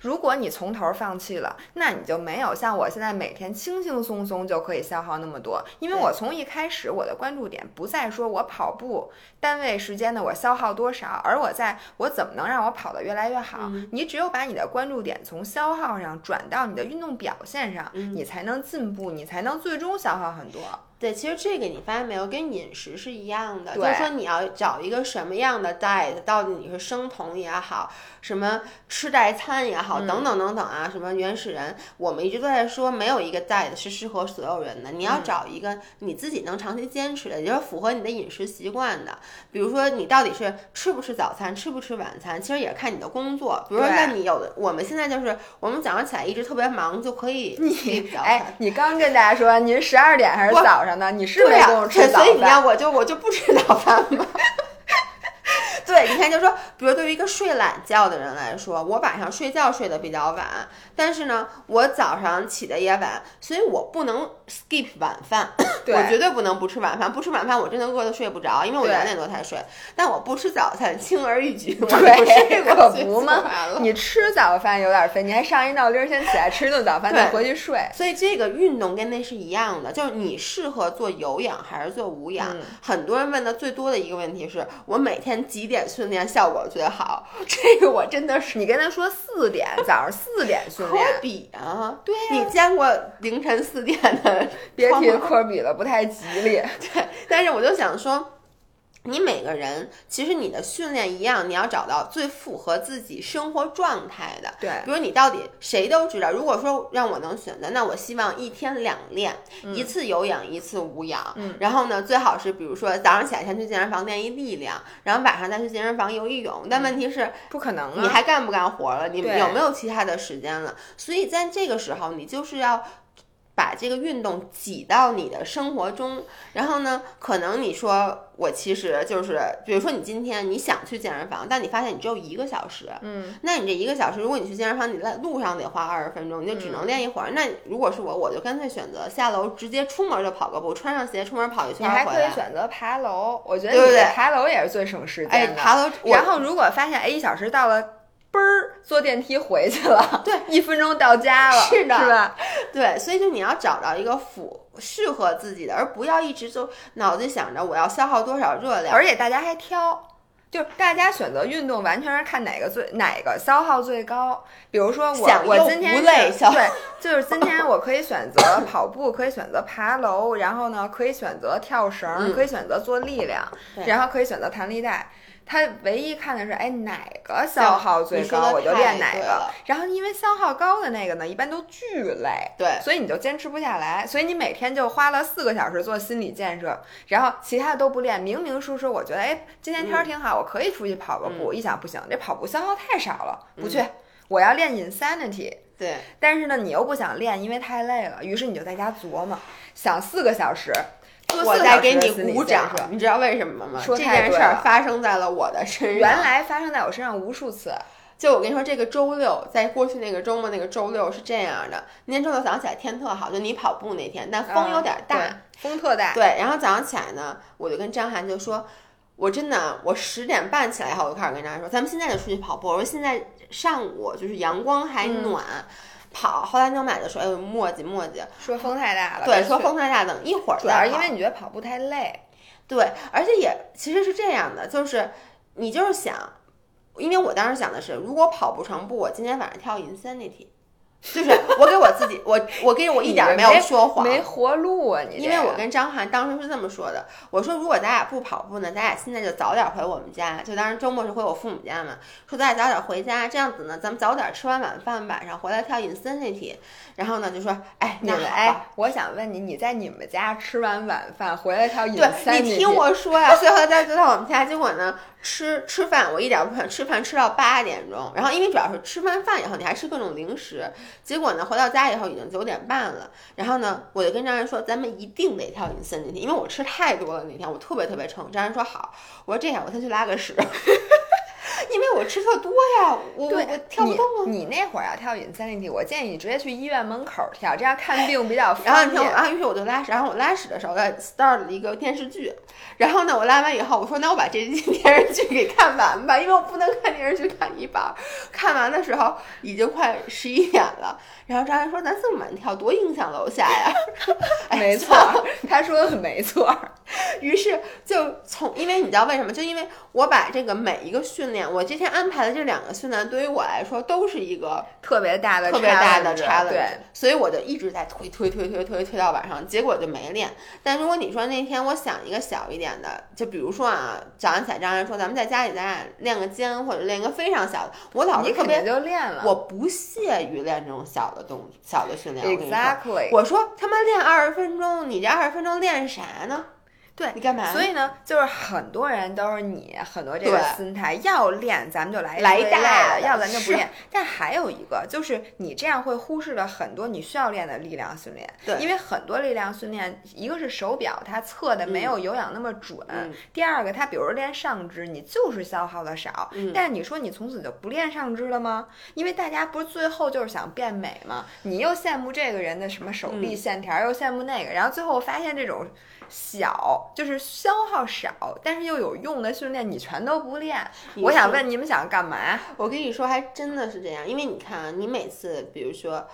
如果你从头放弃了，那你就没有像我现在每天轻轻松松就可以消耗那么多。因为我从一开始我的关注点不在说我跑步单位时间的我消耗多少，而我在我怎么能让我跑得越来越好。你只有把你的关注点从消耗上转到你的运动表现上，你才能进步，你才能最终消耗很多。对，其实这个你发现没有，跟饮食是一样的，就是说你要找一个什么样的 diet，到底你是生酮也好，什么吃代餐也好，等等等等啊，什么原始人，我们一直都在说，没有一个 diet 是适合所有人的，你要找一个你自己能长期坚持的，也就是符合你的饮食习惯的。比如说你到底是吃不吃早餐，吃不吃晚餐，其实也看你的工作。比如说像你有的，我们现在就是我们早上起来一直特别忙，就可以你哎，你刚跟大家说您十二点还是早上？你是没中午吃早饭，所以你看我就我就不吃早饭嘛。对，你看看，就说，比如对于一个睡懒觉的人来说，我晚上睡觉睡得比较晚，但是呢，我早上起的也晚，所以我不能 skip 晚饭，我绝对不能不吃晚饭。不吃晚饭，我真的饿得睡不着，因为我两点多才睡。但我不吃早餐，轻而易举，我就对睡过可去不吗。你吃早饭有点费，你还上一闹铃儿先起来吃一顿早饭，对再回去睡。所以这个运动跟那是一样的，就是你适合做有氧还是做无氧？嗯很多人问的最多的一个问题是我每天几点训练效果最好？[laughs] 这个我真的是你跟他说四点，早上四点训练科练，比啊！对你见过凌晨四点的？别提科比了，不太吉利。[laughs] 对，但是我就想说。你每个人其实你的训练一样，你要找到最符合自己生活状态的。对比如你到底谁都知道，如果说让我能选择，那我希望一天两练，嗯一次有氧，一次无氧。嗯，然后呢，最好是比如说早上起来先去健身房练一力量，然后晚上再去健身房游一泳。但问题是，不可能啊！你还干不干活了？你有没有其他的时间了？所以在这个时候，你就是要。把这个运动挤到你的生活中，然后呢，可能你说我其实就是，比如说你今天你想去健身房，但你发现你只有一个小时，嗯，那你这一个小时，如果你去健身房，你在路上得花二十分钟，你就只能练一会儿。那如果是我，我就干脆选择下楼直接出门就跑个步，穿上鞋出门跑一圈你还可以。选择爬楼，我觉得爬楼也是最省时哎，间的。爬楼，然后如果发现哎一小时到了，嘣儿坐电梯回去了，[laughs] 对，一分钟到家了，是的是吧？对，所以就你要找到一个符适合自己的，而不要一直就脑子想着我要消耗多少热量。而且大家还挑。就是大家选择运动完全是看哪个最哪个消耗最高。比如说我我今天对，就是今天我可以选择 [laughs] 跑步，可以选择爬楼，然后呢可以选择跳绳，嗯可以选择做力量，然后可以选择弹力带。它唯一看的是，哎，哪个消消耗最高，我就练哪个。然后因为消耗高的那个呢，一般都巨累，对所以你就坚持不下来。所以你每天就花了四个小时做心理建设，然后其他的都不练，明明说说我觉得，哎，今天天儿挺好，我可以出去跑个步。一想不行，这跑步消耗太少了，不去，我要练 insanity。对，但是呢，你又不想练，因为太累了，于是你就在家琢磨，想四个小时，我个再给你鼓掌。，你知道为什么吗？说这件事儿发生在了我的身上。原来发生在我身上无数次，就我跟你说，这个周六，在过去那个周末那个周六是这样的，那天周六早上起来天特好，就你跑步那天，但风有点大。啊风特大。对，然后早上起来呢，我就跟张涵就说，我真的，我十点半起来以后，我就开始跟张涵说，咱们现在就出去跑步。我说现在上午就是阳光还嗯暖，跑。后来牛买就说，哎呦磨叽磨叽，说风太大了，对，说风太大，等一会儿主要再跑是因为你觉得跑步太累，对，而且也其实是这样的，就是你就是想，因为我当时想的是，如果跑不成步，我今天晚上跳 Insanity，就是我给我自己，我我给我一点儿没有说谎，没活路啊！你因为我跟张涵当时是这么说的，我说如果咱俩不跑步呢，咱俩现在就早点回我们家，就当时周末是回我父母家嘛，说咱俩早点回家，这样子呢，咱们早点吃完晚饭，晚上回来跳 Insanity，然后呢就说，哎，你们那好吧哎，我想问你，你在你们家吃完晚饭回来跳饮对你听我说呀，[laughs] 所以后来大家就到我们家，结果呢，吃吃饭我一点不想吃饭，吃到八点钟，然后因为主要是吃完饭以后你还吃各种零食，结果呢回到家以后已经九点半了，然后呢我就跟张然说，咱们一定得跳进森那天，因为我吃太多了那天，我特别特别撑。张然说好，我说这样我先去拉个屎，[laughs] [laughs] 因为我吃特多呀，我我我跳不动啊。你。你那会儿要跳 Insanity，我建议你直接去医院门口跳，这样看病比较 [laughs] 然后你听我，方便。然后于是我就拉屎，然后我拉屎的时候，在 start 了一个电视剧，然后呢，我拉完以后，我说那我把这 [laughs] 电视剧给看完吧，因为我不能看电视剧看一半儿，看完的时候已经快十一点了，然后张然说咱这么晚跳多影响楼下呀，哎没错，他说的没错。于是就从，因为你知道为什么？就因为我把这个每一个训练，我今天安排的这两个训练，对于我来说都是一个特别大的特别大的 challenge，challenge，对，所以我就一直在推推推推推推到晚上，结果就没练。但如果你说那天我想一个小一点的，就比如说啊，早上起来张然说咱们在家里咱俩练个肩或者练个非常小的，我老你是特别就练了。我不屑于练这种小的动小的训练。exactly，我说他妈练二十分钟，你这二十分钟练啥呢？对你干嘛？所以呢，就是很多人都是你很多这个心态，要练咱们就来大要咱就不练。但还有一个就是你这样会忽视了很多你需要练的力量训练，对因为很多力量训练，一个是手表它测的没有有氧那么准，嗯第二个它比如练上肢，你就是消耗的少。嗯但是你说你从此就不练上肢了吗？因为大家不是最后就是想变美吗？你又羡慕这个人的什么手臂嗯线条，又羡慕那个，然后最后发现这种小就是消耗少，但是又有用的训练，你全都不练。我想问你们想干嘛？我跟你说，还真的是这样，因为你看啊，你每次，比如说，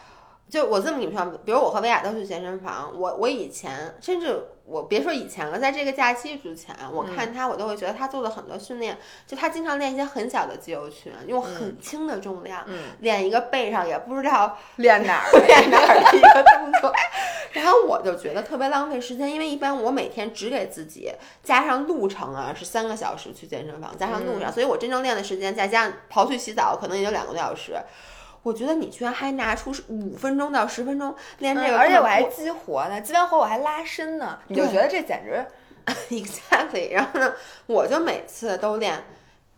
就我这么跟你说，比如我和薇娅都去健身房，我我以前甚至我别说以前了，在这个假期之前，我看他，我都会觉得他做的很多训练，就他经常练一些很小的肌肉群，用很轻的重量，嗯，练一个背上也不知道 [laughs] 练哪儿？练哪儿的一个动作，[laughs] 然后我就觉得特别浪费时间，因为一般我每天只给自己加上路程啊是三个小时去健身房，加上路嗯上，所以我真正练的时间再加上刨去洗澡，可能也就两个多小时。我觉得你居然还拿出五分钟到十分钟练这个，嗯而且我还激活呢，激完活我还拉伸呢，你就觉得这简直 [laughs] exactly。然后呢，我就每次都练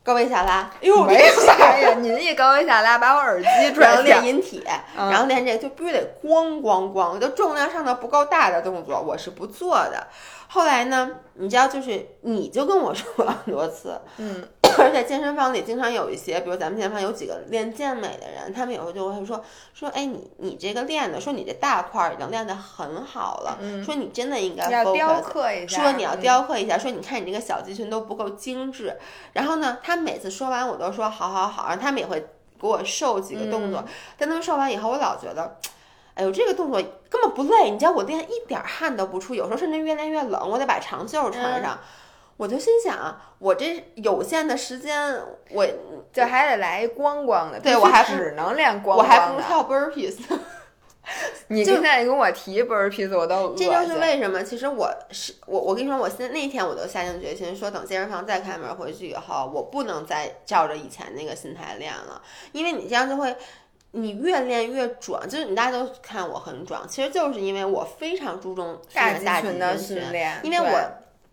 高位下拉，哎呦，没法呀！您一高位下拉，把我耳机然后。练引体，嗯然后练这个就必须得咣咣咣，就重量上的不够大的动作我是不做的。后来呢，你知道，就是你就跟我说过很多次，嗯，而且健身房里经常有一些，比如咱们健身房有几个练健美的人，他们有时候就会说说，哎，你你这个练的，说你这大块儿已经练得很好了，说你真的应该雕刻一下。说你要嗯雕刻一下，说你看你这个小肌群都不够精致。然后呢，他每次说完我都说好好好，然后他们也会给我瘦几个动作。嗯但他们瘦完以后，我老觉得，哎呦，这个动作根本不累，你知道我练一点儿汗都不出，有时候甚至越练越冷，我得把长袖穿嗯上。我就心想，我这有限的时间，我就还得来光光的，对我还只能练光我光的。还不如跳 burpees。你就现在跟我提 burpees，我都这就是为什么，其实我是我，我跟你说，我现在那天我都下定决心说，等健身房再开门回去以后，我不能再照着以前那个心态练了，因为你这样就会，你越练越壮，就是你大家都看我很壮，其实就是因为我非常注重大肌群的训练，因为我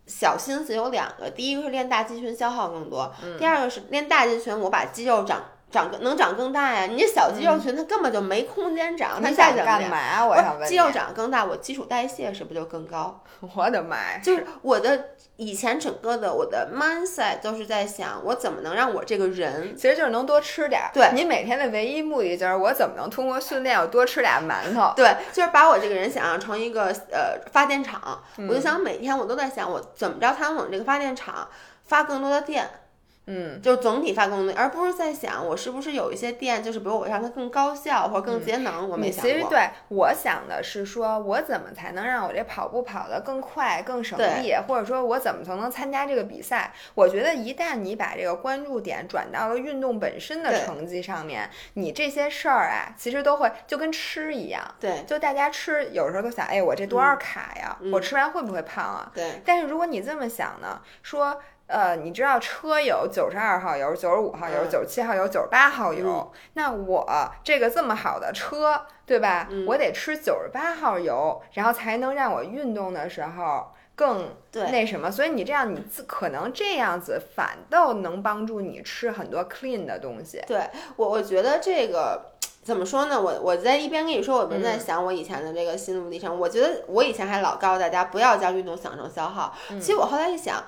小心思有两个，第一个是练大肌群消耗更多，嗯。第二个是练大肌群我把肌肉长长更能长更大呀。你这小肌肉群它根本就没空间长，它嗯你想再怎么？干嘛？我想问肌肉长更大，我基础代谢是不是就更高？[laughs] 我的妈呀！就是我的以前整个的我的 mindset 都是在想，我怎么能让我这个人其实就是能多吃点儿。对你每天的唯一目的就是我怎么能通过训练我多吃俩馒头。对，就是把我这个人想象成一个呃发电厂，嗯我就想每天我都在想，我怎么着才能往这个发电厂发更多的电。嗯，就是总体发功能，而不是在想我是不是有一些店，就是比如我让它更高效或者更节能，我没想过。其实对我想的是说，我怎么才能让我这跑步跑得更快、更省力，或者说我怎么才能参加这个比赛？我觉得一旦你把这个关注点转到了运动本身的成绩上面，你这些事儿啊，其实都会就跟吃一样。对就大家吃，有时候都想，哎，我这多少卡呀？嗯我吃完会不会胖啊？对但是如果你这么想呢，说。呃，你知道车有九十二号油、九十五号油、嗯九十七号油、九十八号油，那我这个这么好的车，对吧？嗯我得吃九十八号油，然后才能让我运动的时候更对那什么。所以你这样，你自可能这样子反倒能帮助你吃很多 clean 的东西。对，我我觉得这个怎么说呢？我我在一边跟你说，我一边在嗯想我以前的这个心路历程。我觉得我以前还老告诉大家不要将运动想成消耗，嗯其实我后来一想。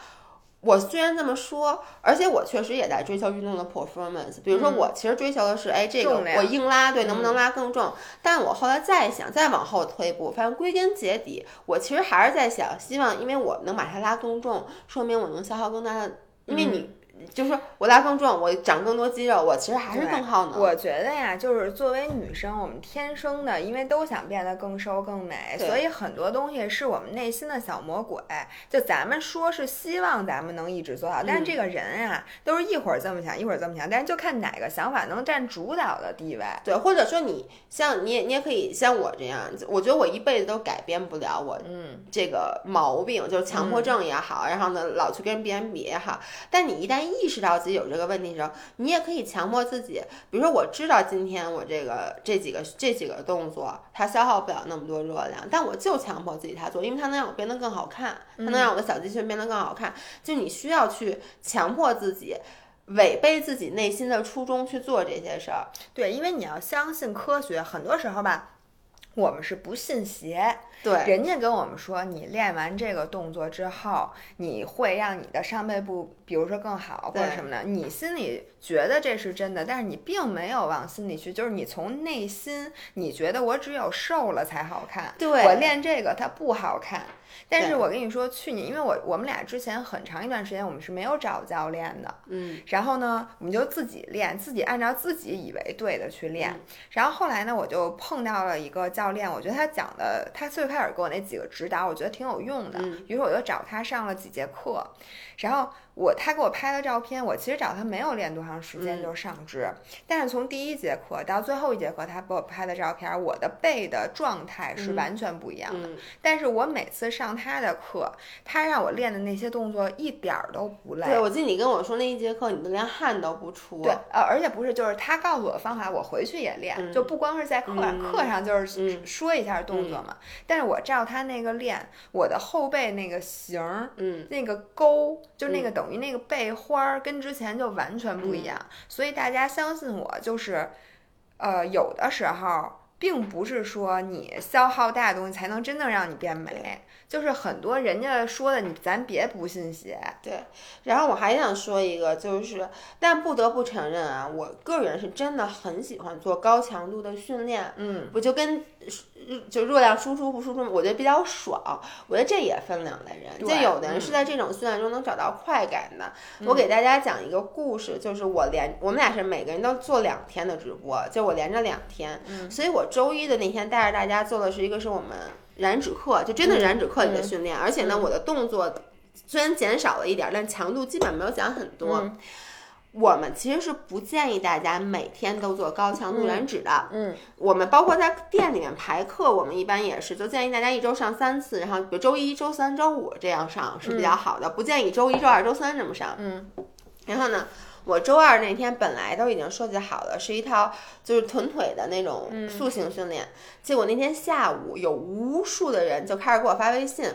我虽然这么说，而且我确实也在追求运动的 performance。比如说，嗯我其实追求的是，哎，这个我硬拉，对，能不能嗯拉更重？但我后来再想，再往后退一步，反正归根结底，我其实还是在想，希望因为我能把它拉更重，说明我能消耗更大的，因为你。就是说我拉更重，我长更多肌肉，我其实还是更耗能。我觉得呀，就是作为女生，我们天生的，因为都想变得更瘦更美，所以很多东西是我们内心的小魔鬼。就咱们说是希望咱们能一直做到，但是嗯这个人啊，都是一会儿这么想，一会儿这么想，但是就看哪个想法能占主导的地位。对，或者说你像你也你也可以像我这样，我觉得我一辈子都改变不了我嗯，这个毛病，就是强迫症也好，然后呢老去跟别人比也好。但你一旦意识到自己有这个问题的时候，你也可以强迫自己，比如说我知道今天我这个这几个这几个动作它消耗不了那么多热量，但我就强迫自己它做，因为它能让我变得更好看，它能让我的小肌群变得更好看。就你需要去强迫自己。违背自己内心的初衷去做这些事儿，对，因为你要相信科学，很多时候吧，我们是不信邪。对，人家跟我们说，你练完这个动作之后，你会让你的上背部，比如说更好或者什么的，你心里觉得这是真的，但是你并没有往心里去，就是你从内心你觉得我只有瘦了才好看，对。我练这个它不好看。但是我跟你说，去年因为我我们俩之前很长一段时间我们是没有找教练的，嗯，然后呢，我们就自己练，自己按照自己以为对的去练。然后后来呢，我就碰到了一个教练，我觉得他讲的，他最开始给我那几个指导，我觉得挺有用的。于是我就找他上了几节课，然后。我他给我拍的照片，我其实找他没有练多长时间就上肢，但是从第一节课到最后一节课，他给我拍的照片，我的背的状态是完全不一样的。但是我每次上他的课，他让我练的那些动作一点儿都不累。对，我记得你跟我说那一节课，你都连汗都不出。对，呃，而且不是，就是他告诉我的方法，我回去也练，就不光是在课上，课上就是说一下动作嘛。但是我照他那个练，我的后背那个型儿，嗯，那个勾，就那个等。等于那个背花儿跟之前就完全不一样，所以大家相信我，就是，呃，有的时候并不是说你消耗大的东西才能真正让你变美。就是很多人家说的，你咱别不信邪。对，然后我还想说一个，就是，但不得不承认啊，我个人是真的很喜欢做高强度的训练。嗯，我就跟就热量输出不输出，我觉得比较爽。我觉得这也分两类人，就有的人是在这种训练中能找到快感的。我给大家讲一个故事，就是我连我们俩是每个人都做两天的直播，就我连着两天，所以我周一的那天带着大家做的是一个是我们。燃脂课就真的燃脂课里的训练，而且呢，我的动作虽然减少了一点，但强度基本没有减很多。我们其实是不建议大家每天都做高强度燃脂的。嗯，我们包括在店里面排课，我们一般也是就建议大家一周上三次，然后比如周一周三周五这样上是比较好的，不建议周一周二周三这么上。嗯，然后呢？我周二那天本来都已经设计好了，是一套就是臀腿的那种塑形训练。结果那天下午有无数的人就开始给我发微信，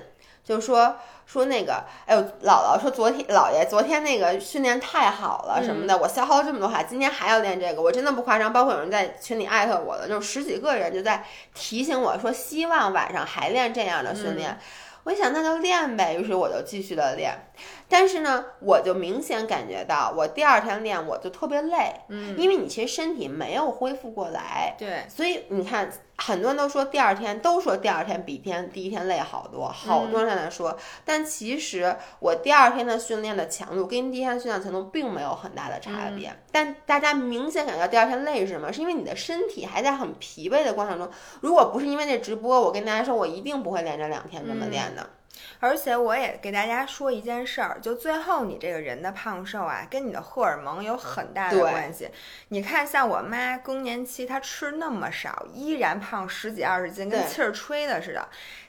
就说说那个，哎呦，姥姥说昨天姥爷昨天那个训练太好了什么的，我消耗了这么多卡，今天还要练这个，我真的不夸张。包括有人在群里艾特我的，就十几个人就在提醒我说，希望晚上还练这样的训练。我一想那就练呗，于是我就继续的练。但是呢，我就明显感觉到，我第二天练我就特别累，嗯，因为你其实身体没有恢复过来，对，所以你看，很多人都说第二天都说第二天比天第一天累好多，好多人在说，但其实我第二天的训练的强度跟第一天训练强度并没有很大的差别，但大家明显感觉到第二天累是什么？是因为你的身体还在很疲惫的过程中。如果不是因为那直播，我跟大家说，我一定不会连着两天这么练的。而且我也给大家说一件事儿，就最后你这个人的胖瘦啊，跟你的荷尔蒙有很大的关系。你看，像我妈更年期，她吃那么少，依然胖十几二十斤，跟气儿吹的似的。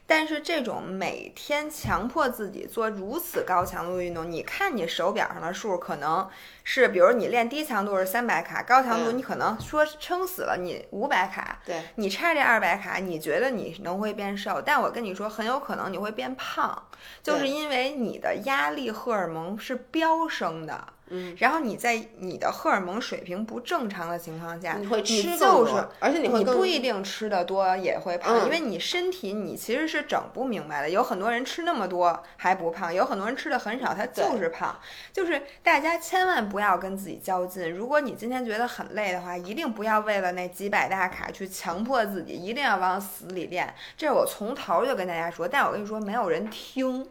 但是这种每天强迫自己做如此高强度运动，你看你手表上的数可能是，比如你练低强度是三百卡，高强度你可能说撑死了你五百卡，对。你差这二百卡，你觉得你能会变瘦，但我跟你说，很有可能你会变胖，就是因为你的压力荷尔蒙是飙升的。嗯，然后你在你的荷尔蒙水平不正常的情况下，你会吃就是，而且你会不一定吃的多也会胖，因为你身体你其实是整不明白的。有很多人吃那么多还不胖，有很多人吃的很少，他就是胖。就是大家千万不要跟自己较劲。如果你今天觉得很累的话，一定不要为了那几百大卡去强迫自己，一定要往死里练。这是我从头就跟大家说，但我跟你说，没有人听。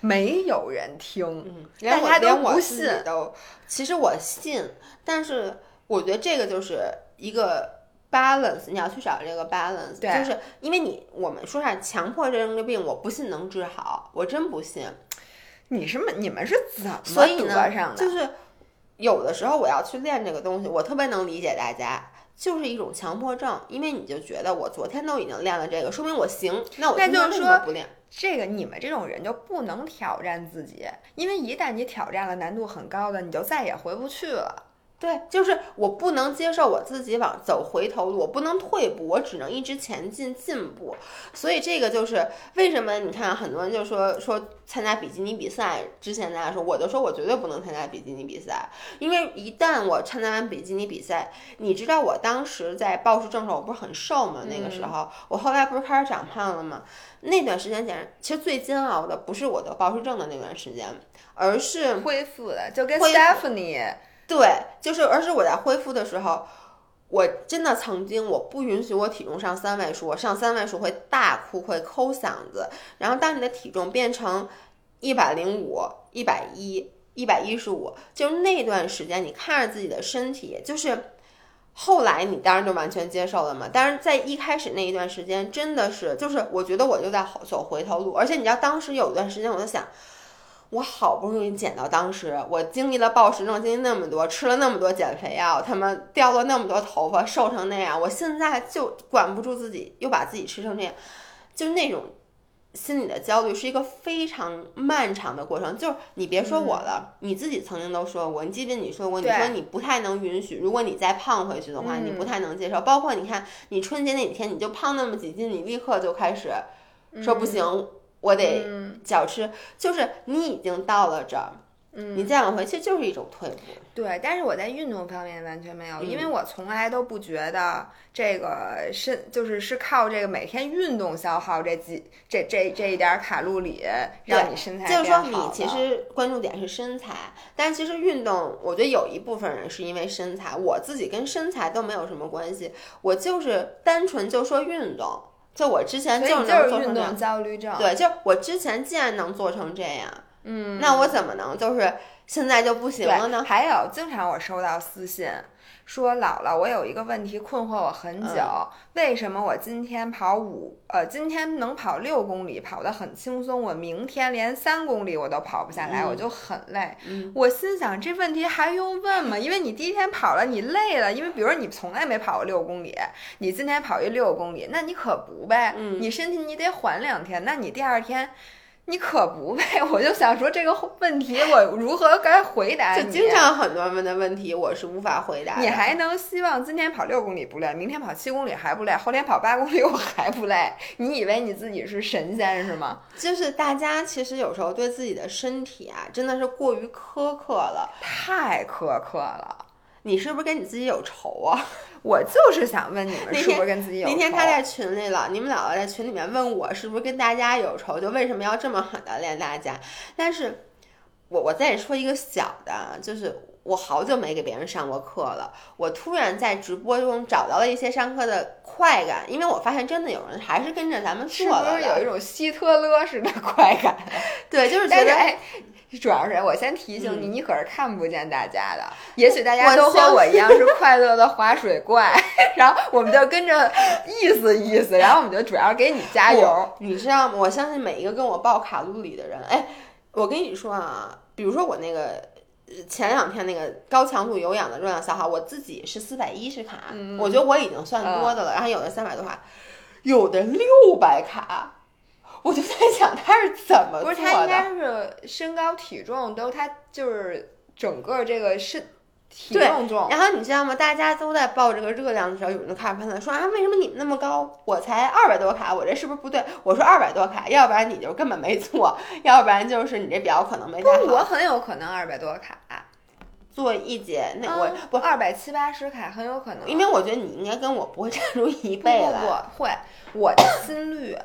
没有人听，大家都不信。都其实我信，但是我觉得这个就是一个 balance，你要去找这个 balance。就是因为你我们说啥强迫症这病，我不信能治好，我真不信。你是你们是怎么所以得上的？就是有的时候我要去练这个东西，我特别能理解大家。就是一种强迫症，因为你就觉得我昨天都已经练了这个，说明我行，那我那今天就是说为什么不练？这个你们这种人就不能挑战自己，因为一旦你挑战了难度很高的，你就再也回不去了。对，就是我不能接受我自己往走回头路，我不能退步，我只能一直前进进步。所以这个就是为什么你看很多人就说说参加比基尼比赛之前大家说，我就说我绝对不能参加比基尼比赛，因为一旦我参加完比基尼比赛，你知道我当时在暴食症的时候我不是很瘦吗？那个时候、我后来不是开始长胖了吗？那段时间简直，其实最煎熬的不是我得暴食症的那段时间，而是恢复的就跟 Stephanie 对，就是，而是我在恢复的时候，我真的曾经我不允许我体重上三位数，我上三位数会大哭，会抠嗓子。然后当你的体重变成一百零五、一百一、一百一十五，就是那段时间，你看着自己的身体，就是。后来你当然就完全接受了嘛，但是在一开始那一段时间，真的是就是我觉得我就在走回头路，而且你知道当时有一段时间我在想，我好不容易减到当时，我经历了暴食症，经历那么多，吃了那么多减肥药，他们掉了那么多头发，瘦成那样，我现在就管不住自己，又把自己吃成这样，就那种心理的焦虑是一个非常漫长的过程。就是你别说我了，你自己曾经都说过，你记得你说过，你说你不太能允许，如果你再胖回去的话，你不太能接受。包括你看，你春节那几天你就胖那么几斤，你立刻就开始说不行，我得嗯脚吃，就是你已经到了这儿，嗯你再往回，去就是一种退步。对，但是我在运动方面完全没有，因为嗯我从来都不觉得这个身就是是靠这个每天运动消耗这几这这这一点儿卡路里让你身材就是说，你其实关注点是身材，但其实运动，我觉得有一部分人是因为身材，我自己跟身材都没有什么关系，我就是单纯就说运动。就我之前就能做成这样，焦虑症。对，就我之前既然能做成这样，嗯，那我怎么能就是现在就不行了呢？还有，经常我收到私信说，姥姥，我有一个问题困惑我很久，嗯为什么我今天跑五呃，今天能跑六公里，跑得很轻松，我明天连三公里我都跑不下来，嗯我就很累。嗯我心想，这问题还用问吗？因为你第一天跑了，你累了，因为比如说你从来没跑过六公里，你今天跑一六公里，那你可不呗，嗯你身体你得缓两天，那你第二天。你可不呗，[laughs] 我就想说这个问题我如何该回答你？就经常很多人问的问题，我是无法回答。你还能希望今天跑六公里不累，明天跑七公里还不累，后天跑八公里我还不累？你以为你自己是神仙是吗？就是大家其实有时候对自己的身体啊，真的是过于苛刻了。太苛刻了！你是不是跟你自己有仇啊？[laughs] 我就是想问你们那是不是跟自己有仇那天他在群里了，你们姥姥在群里面问我是不是跟大家有仇，就为什么要这么狠的练大家？但是我我再说一个小的啊，就是我好久没给别人上过课了，我突然在直播中找到了一些上课的快感，因为我发现真的有人还是跟着咱们做的了不是有一种希特勒式的快感？对，就是觉得哎，主要是我先提醒你，嗯你可是看不见大家的。也许大家都和我一样是快乐的划水怪，[laughs] 然后我们就跟着意思意思，然后我们就主要给你加油。你知道吗？我相信每一个跟我报卡路里的人，哎，我跟你说啊，比如说我那个呃前两天那个高强度有氧的热量消耗，我自己是四百一十卡，嗯我觉得我已经算多的了。然后有的三百多卡，有的六百卡，我就在想他是怎么做不是，他应？该是身高体重都他就是整个这个身体对重重。然后你知道吗？大家都在报这个热量的时候，有人就开始判断说啊，为什么你们那么高，我才二百多卡，我这是不是不对？我说二百多卡，要不然你就根本没做，要不然就是你这表可能没不带，好。我很有可能二百多卡，做一节，那我、嗯不，二百七八十卡很有可能。因为我觉得你应该跟我不会差出一不倍来。不不会，[laughs] 我的心率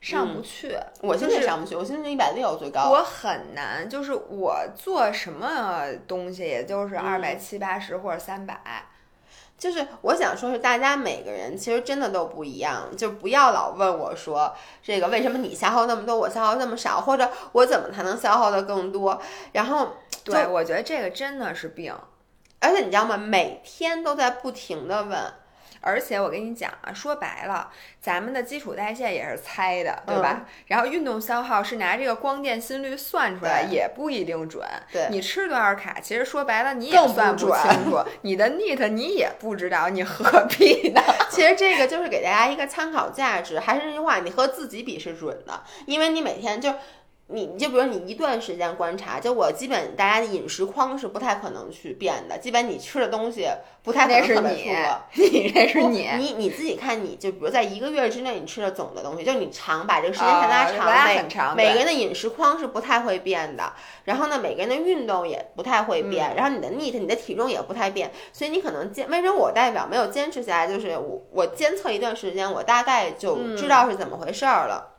上不去。我现在上不去，我现在一百六最高。我很难，就是我做什么东西，也就是嗯二百七八十或者三百。就是我想说，是大家每个人其实真的都不一样，就不要老问我说这个为什么你消耗那么多，我消耗那么少，或者我怎么才能消耗的更多？然后，对，我觉得这个真的是病。而且你知道吗？每天都在不停的问，而且我跟你讲啊，说白了，咱们的基础代谢也是猜的，对吧？然后运动消耗是拿这个光电心率算出来，也不一定准。对，你吃多少卡，其实说白了你也算不清楚。你的 NEAT 你也不知道，你何必呢？[laughs] 其实这个就是给大家一个参考价值。还是那句话，你和自己比是准的，因为你每天就。你你就比如你一段时间观察，就我基本大家的饮食框是不太可能去变的，基本你吃的东西不太可能特别你 [laughs] 你这是你你你自己看，你就比如在一个月之内你吃的总的东西，就你长把这个时间线拉长，每每个人的饮食框是不太会变的。然后呢，每个人的运动也不太会变，然后你的 NEAT 你的体重也不太变，所以你可能坚为什么我代表没有坚持下来，就是我我监测一段时间，我大概就知道是怎么回事儿了。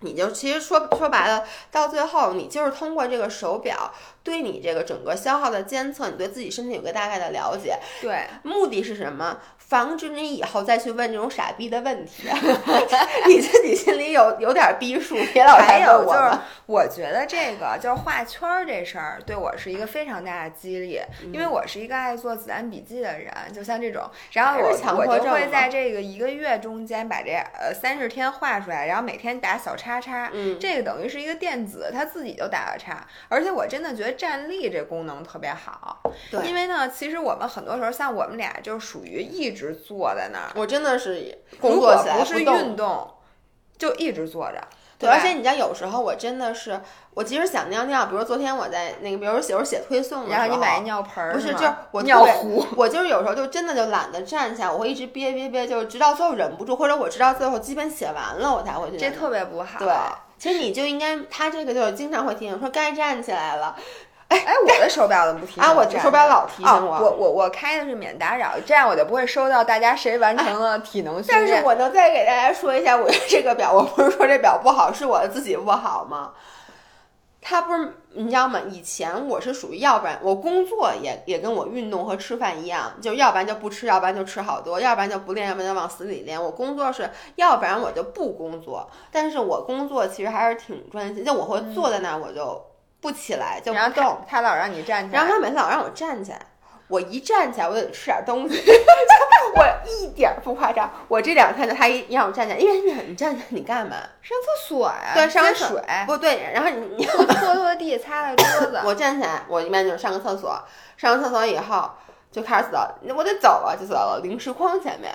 你就其实说说白了，到最后你就是通过这个手表对你这个整个消耗的监测，你对自己身体有个大概的了解。对，目的是什么？防止你以后再去问这种傻逼的问题，[laughs] [laughs] 你自己心里有有点逼数，别老还有就是，我觉得这个就是画圈儿这事儿对我是一个非常大的激励，因为我是一个爱做子弹笔记的人，就像这种，然后我我就会在这个一个月中间把这呃三十天画出来，然后每天打小叉叉，嗯，这个等于是一个电子，它自己就打了叉，而且我真的觉得站立这功能特别好，对，因为呢，其实我们很多时候像我们俩就属于一直坐在那儿，我真的是工作起来不是运动，就一直坐着。对，而且你知道，有时候我真的是，我即使想尿尿，比如昨天我在那个，比如有时候写推送的时候，然后你买一尿盆儿，不是，就是我尿壶，我就是有时候就真的就懒得站起来，我会一直憋憋憋，就是直到最后忍不住，或者我直到最后基本写完了，我才会去。这特别不好。对，其实你就应该，他这个就是经常会提醒说该站起来了。哎我的手表怎么不提醒？啊，我手表老提醒我。我我我开的是免打扰，这样我就不会收到大家谁完成了体能训练。但是我能再给大家说一下，我这个表，我不是说这表不好，是我自己不好吗？它不是你知道吗？以前我是属于要不然我工作也也跟我运动和吃饭一样，就要不然就不吃，要不然就吃好多，要不然就不练，要不然就往死里练。我工作是要不然我就不工作，但是我工作其实还是挺专心，就我会坐在那儿，我就。不起来就不动，他老让你站起来，然后他每次老让我站起来，我一站起来我就得吃点东西，[laughs] 我一点不夸张。我这两天就他一让我站起来，因为你你站起来你干嘛？上厕所呀？对，上水。不对，然后你你拖拖地，擦擦桌子。[laughs] 我站起来，我一般就是上个厕所，上完厕所以后就开始走，我得走了，就走到零食筐前面。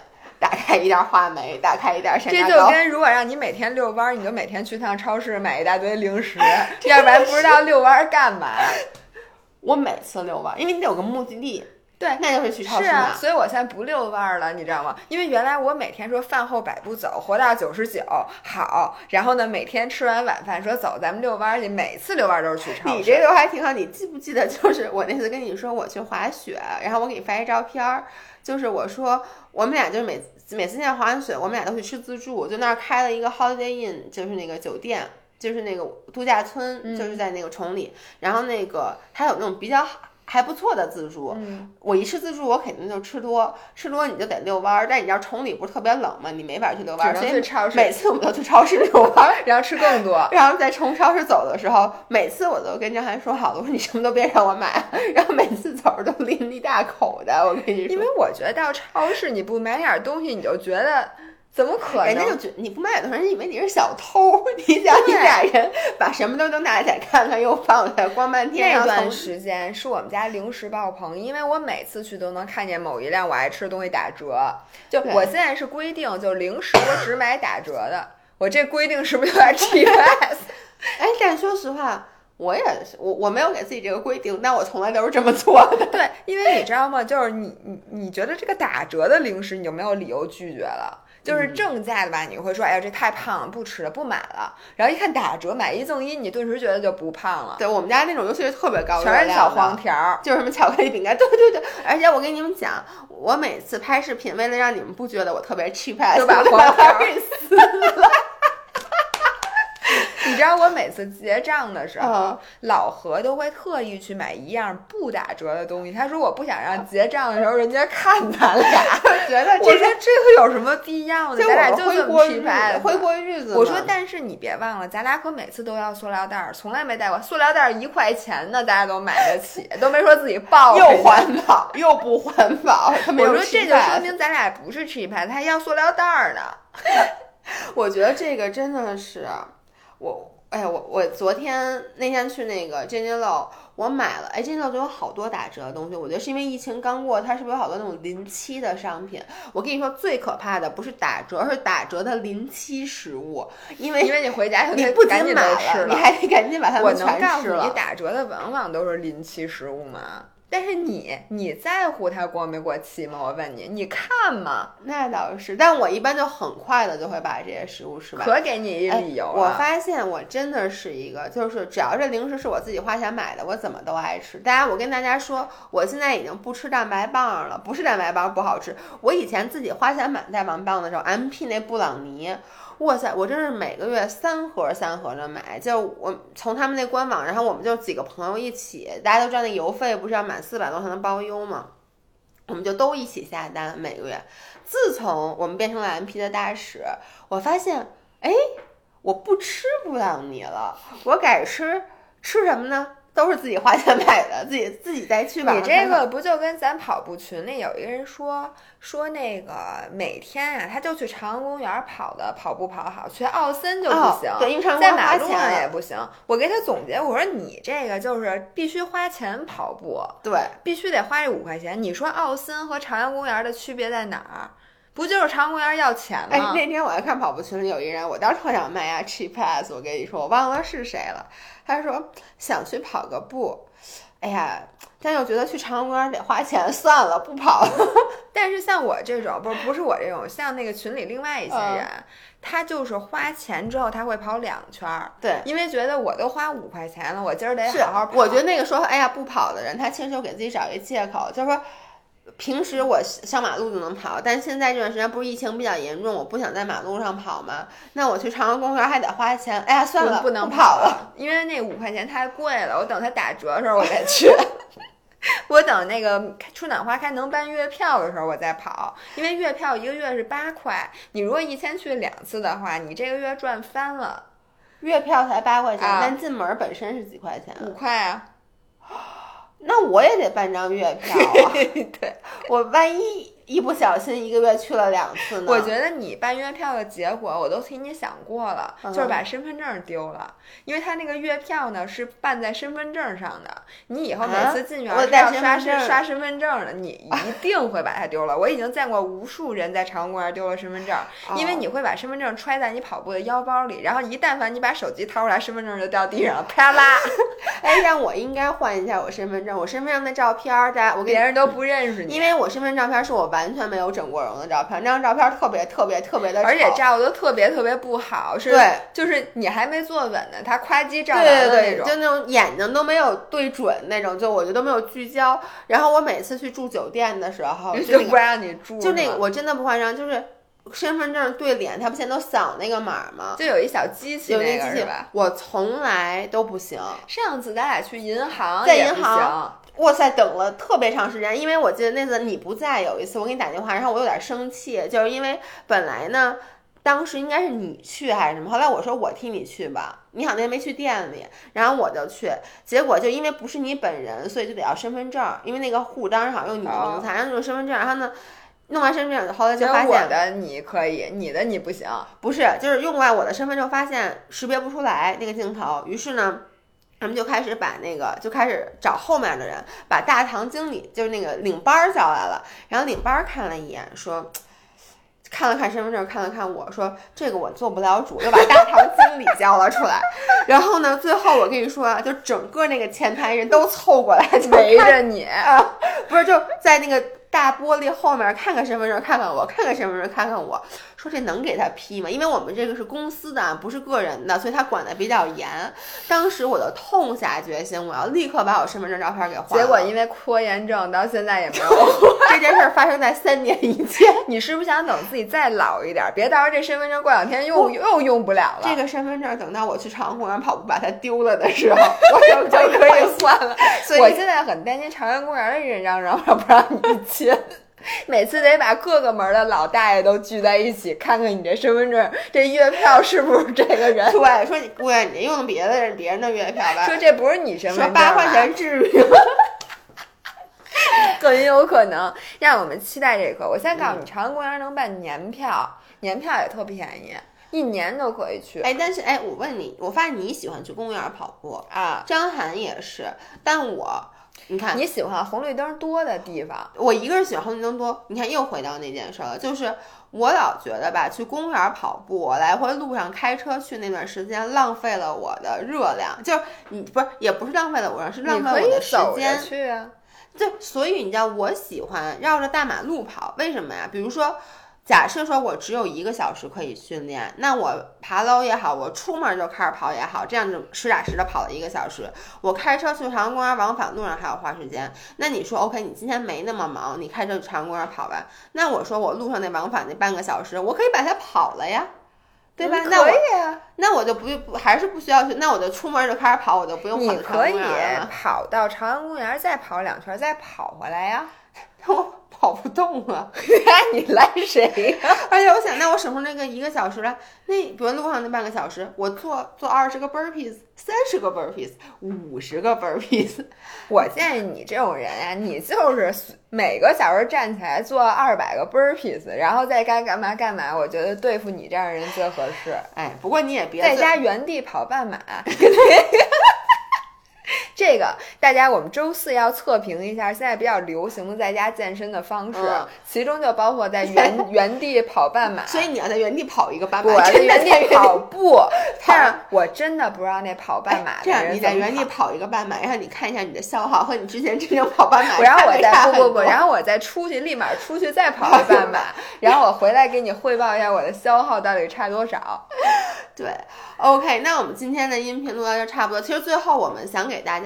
打开一袋话梅，打开一袋山楂这就跟如果让你每天遛弯，你就每天去趟超市买一大堆零食，[laughs] 要不然不知道遛弯干嘛。我每次遛弯，因为你得有个目的地。对，那就是去超市。是啊，所以我现在不遛弯了，你知道吗？因为原来我每天说饭后百步走，活到九十九，好。然后呢，每天吃完晚饭说走，咱们遛弯去。每次遛弯都是去超市。你这个还挺好，你记不记得？就是我那次跟你说我去滑雪，然后我给你发一照片儿。就是我说，我们俩就是每每次在滑完雪，我们俩都去吃自助，就那儿开了一个 Holiday Inn，就是那个酒店，就是那个度假村，就是在那个崇礼。然后那个它有那种比较好。还不错的自助，我一吃自助，我肯定就吃多，吃多你就得遛弯儿。但你知道崇礼不是特别冷吗？你没法去遛弯儿，所以每次我们都去超市遛弯儿，然后吃更多。然后在从超市走的时候，每次我都跟张涵说好了，我说你什么都别让我买，然后每次走着都拎一大口的。我跟你说，因为我觉得到超市你不买点东西，你就觉得。怎么可能？人家就觉你不买的时候，人以为你是小偷。[laughs] 你想，你俩人把什么都都拿起来看看，又放下，逛半天。那段时间是我们家零食爆棚，因为我每次去都能看见某一辆我爱吃的东西打折。就我现在是规定，就零食我只买打折的。我这规定是不是有点 [laughs] T S？[laughs] 哎，但说实话，我也是，我我没有给自己这个规定，但我从来都是这么做的。对，因为你知道吗？就是你你你觉得这个打折的零食，你就没有理由拒绝了。就是正价的吧，你会说，哎呀，这太胖了，不吃了，不买了。然后一看打折，买一赠一，你顿时觉得就不胖了。对我们家那种，尤其是特别高，全是小黄条，就是什么巧克力饼干。[laughs] 对对对，而且我跟你们讲，我每次拍视频，为了让你们不觉得我特别 cheap，就把黄条给撕了。[laughs] 你知道我每次结账的时候，老何都会特意去买一样不打折的东西。他说我不想让结账的时候人家看咱俩，[laughs] 觉得这说这个有什么必要呢？咱俩就这么日子，回国日子。我说但是你别忘了，咱俩可每次都要塑料袋，从来没带过塑料袋，一块钱呢，大家都买得起，都没说自己抱。[laughs] 又环保又不环保，我说这就说明咱俩不是 cheap 派，他还要塑料袋呢。我觉得这个真的是我，哎呀，我我昨天那天去那个 JNLO，我买了，哎，JNLO 就有好多打折的东西。我觉得是因为疫情刚过，它是不是有好多那种临期的商品？我跟你说，最可怕的不是打折，而是打折的临期食物。因为因为你回家你不仅买了，你还得赶紧把它们全吃了。你打折的往往都是临期食物嘛。但是你你在乎它过没过期吗？我问你，你看吗？那倒是，但我一般就很快的就会把这些食物吃完。可给你一理由。我发现我真的是一个，就是只要这零食是我自己花钱买的，我怎么都爱吃。大家，我跟大家说，我现在已经不吃蛋白棒了，不是蛋白棒不好吃。我以前自己花钱买蛋白棒的时候，M P 那布朗尼。哇塞，我真是每个月三盒三盒的买，就我从他们那官网，然后我们就几个朋友一起，大家都知道那邮费不是要满四百多才能包邮吗？我们就都一起下单每个月。自从我们变成了 M P 的大使，我发现，哎，我不吃布朗尼了，我改吃吃什么呢？都是自己花钱买的，自己自己再去吧。你这个不就跟咱跑步群里有一个人说说那个每天啊，他就去朝阳公园跑的，跑步跑好，去奥森就不行，对，因为在马路上也不行。我给他总结，我说你这个就是必须花钱跑步，对，必须得花这五块钱。你说奥森和朝阳公园的区别在哪儿？不就是朝阳公园要钱吗？哎，那天我在看跑步群里有一人，我当时特想卖呀，cheap pass。我跟你说，我忘了是谁了。他说想去跑个步，哎呀，但又觉得去朝阳公园得花钱，算了，不跑了。[laughs] 但是像我这种，不是不是我这种，像那个群里另外一些人，他就是花钱之后他会跑两圈儿，对，因为觉得我都花五块钱了，我今儿得好好跑。我觉得那个说哎呀不跑的人，他亲手给自己找一个借口，就是说。平时我上马路就能跑，但现在这段时间不是疫情比较严重，我不想在马路上跑吗？那我去朝阳公园还得花钱，哎呀，算了，不能跑了，因为那五块钱太贵了。我等它打折的时候我再去，[laughs] 我等那个春暖花开能办月票的时候我再跑，因为月票一个月是八块，你如果一天去两次的话，你这个月赚翻了。月票才八块钱，但进门本身是几块钱？五块啊。那我也得办张月票啊！[laughs] 对，我万一。一不小心一个月去了两次呢。我觉得你办月票的结果我都替你想过了，就是把身份证丢了，因为他那个月票呢是办在身份证上的，你以后每次进园是要刷身刷身份证的，你 [laughs] 一定会把它丢了。我已经见过无数人在朝阳公园丢了身份证，因为你会把身份证揣在你跑步的腰包里，然后一但凡你把手机掏出来，身份证就掉地上了，啪啦！[laughs] 哎，让我应该换一下我身份证，我身份证的照片，大家我别人都不认识你，因为我身份证照片是我。完全没有整过容的照片，那张照片特别特别特别的而且照的特别特别不好，是，对，就是你还没坐稳呢，他夸叽照完了那种，就那种眼睛都没有对准那种，就我觉得都没有聚焦。然后我每次去住酒店的时候，就不让你住，就那个我真的不夸张，就是身份证对脸，他不现在都扫那个码吗？就有一小机器，有那机器吧？我从来都不行。上次咱俩去银行，在银行。哇塞，等了特别长时间，因为我记得那次你不在，有一次我给你打电话，然后我有点生气，就是因为本来呢，当时应该是你去还是什么，后来我说我替你去吧，你好像没去店里，然后我就去，结果就因为不是你本人，所以就得要身份证，因为那个户当时好像用你的名字，然后用身份证，然后呢，弄完身份证后来就发现我的你可以，你的你不行，不是，就是用完我的身份证发现识别不出来那个镜头，于是呢。咱们就开始把那个，就开始找后面的人，把大堂经理，就是那个领班叫来了。然后领班看了一眼，说，[tsk] 看了看身份证，看了看我说，这个我做不了主，又把大堂经理叫了出来。[laughs] 然后呢，最后我跟你说啊，就整个那个前台人都凑过来围着你啊，不是就在那个大玻璃后面看看身份证，看看我，看看身份证，看看我。说这能给他批吗？因为我们这个是公司的，不是个人的，所以他管的比较严。当时我就痛下决心，我要立刻把我身份证照片给换了。结果因为拖延症，到现在也没有。[laughs] 这件事发生在三年以前。你是不是想等自己再老一点，别到时候这身份证过两天又又用不了了？这个身份证等到我去长虹公园跑步把它丢了的时候，[laughs] 我就就可以换了。所以我现在很担心朝阳公园的人让让不让你进。[laughs] 每次得把各个门的老大爷都聚在一起，看看你这身份证、这月票 [laughs] 是不是这个人。对，说你姑娘，你用别的人别人的月票吧。说这不是你身份证。八块钱至于吗？很有可能。让我们期待这个。我先告诉你，朝阳公园能办年票，年票也特便宜，一年都可以去。哎，但是哎，我问你，我发现你喜欢去公园跑步啊，张涵也是，但我。你看，你喜欢红绿灯多的地方。我一个是喜欢红绿灯多。你看，又回到那件事了，就是我老觉得吧，去公园跑步，来回路上开车去那段时间，浪费了我的热量。就是你不是，也不是浪费了我，是浪费我的时间。去啊。就所以你知道，我喜欢绕着大马路跑，为什么呀？比如说。假设说我只有一个小时可以训练，那我爬楼也好，我出门就开始跑也好，这样就实打实的跑了一个小时。我开车去朝阳公园往返路上还要花时间。那你说 OK，你今天没那么忙，你开车去朝阳公园跑吧。那我说我路上那往返那半个小时，我可以把它跑了呀，对吧？可以啊。那我就不不还是不需要去，那我就出门就开始跑，我就不用跑你可以跑到朝阳公园，再跑两圈，再跑回来呀。我。跑不动啊！[laughs] 你赖谁呀？[laughs] 而且我想，那我省出那个一个小时来，那比如路上那半个小时，我做做二十个 burpees，三十个 burpees，五十个 burpees。[laughs] 我建议你这种人呀，你就是每个小时站起来做二百个 burpees，然后再该干嘛干嘛。我觉得对付你这样人最合适。哎，不过你也别在家原地跑半马。这个大家，我们周四要测评一下现在比较流行的在家健身的方式，其中就包括在原 [laughs] 原地跑半马。所以你要在原地跑一个半马，我在原地跑步。[laughs] 但是我真的不知道那跑半马这样你在原地跑一个半马，然后你看一下你的消耗和你之前真正跑半马，然后我再不不不，然后我再出去，立马出去再跑一个半马，[laughs] 然后我回来给你汇报一下我的消耗到底差多少。对，OK，那我们今天的音频录到这差不多。其实最后我们想给大家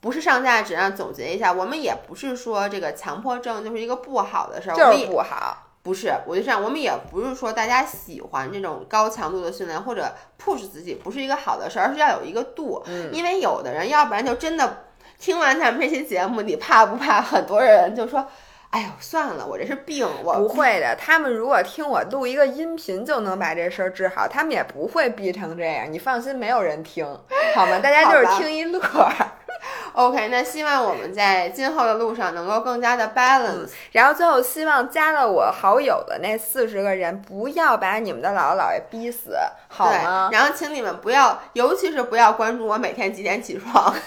不是上价值啊，总结一下，我们也不是说这个强迫症就是一个不好的事儿，就是不好。不是，我就这样，我们也不是说大家喜欢这种高强度的训练或者 push 自己不是一个好的事儿，而是要有一个度。嗯，因为有的人要不然就真的听完咱们这期节目，你怕不怕？很多人就说。哎呦，算了，我这是病，我不会的。他们如果听我录一个音频就能把这事儿治好，他们也不会逼成这样。你放心，没有人听，好吗？大家就是听一乐。[laughs] OK，那希望我们在今后的路上能够更加的 balance。然后最后希望加了我好友的那四十个人不要把你们的姥姥姥爷逼死，好吗？然后请你们不要，尤其是不要关注我每天几点起床。[laughs]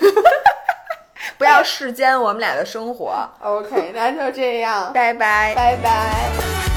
[laughs] 不要世间我们俩的生活。OK，那就这样，拜拜，拜拜。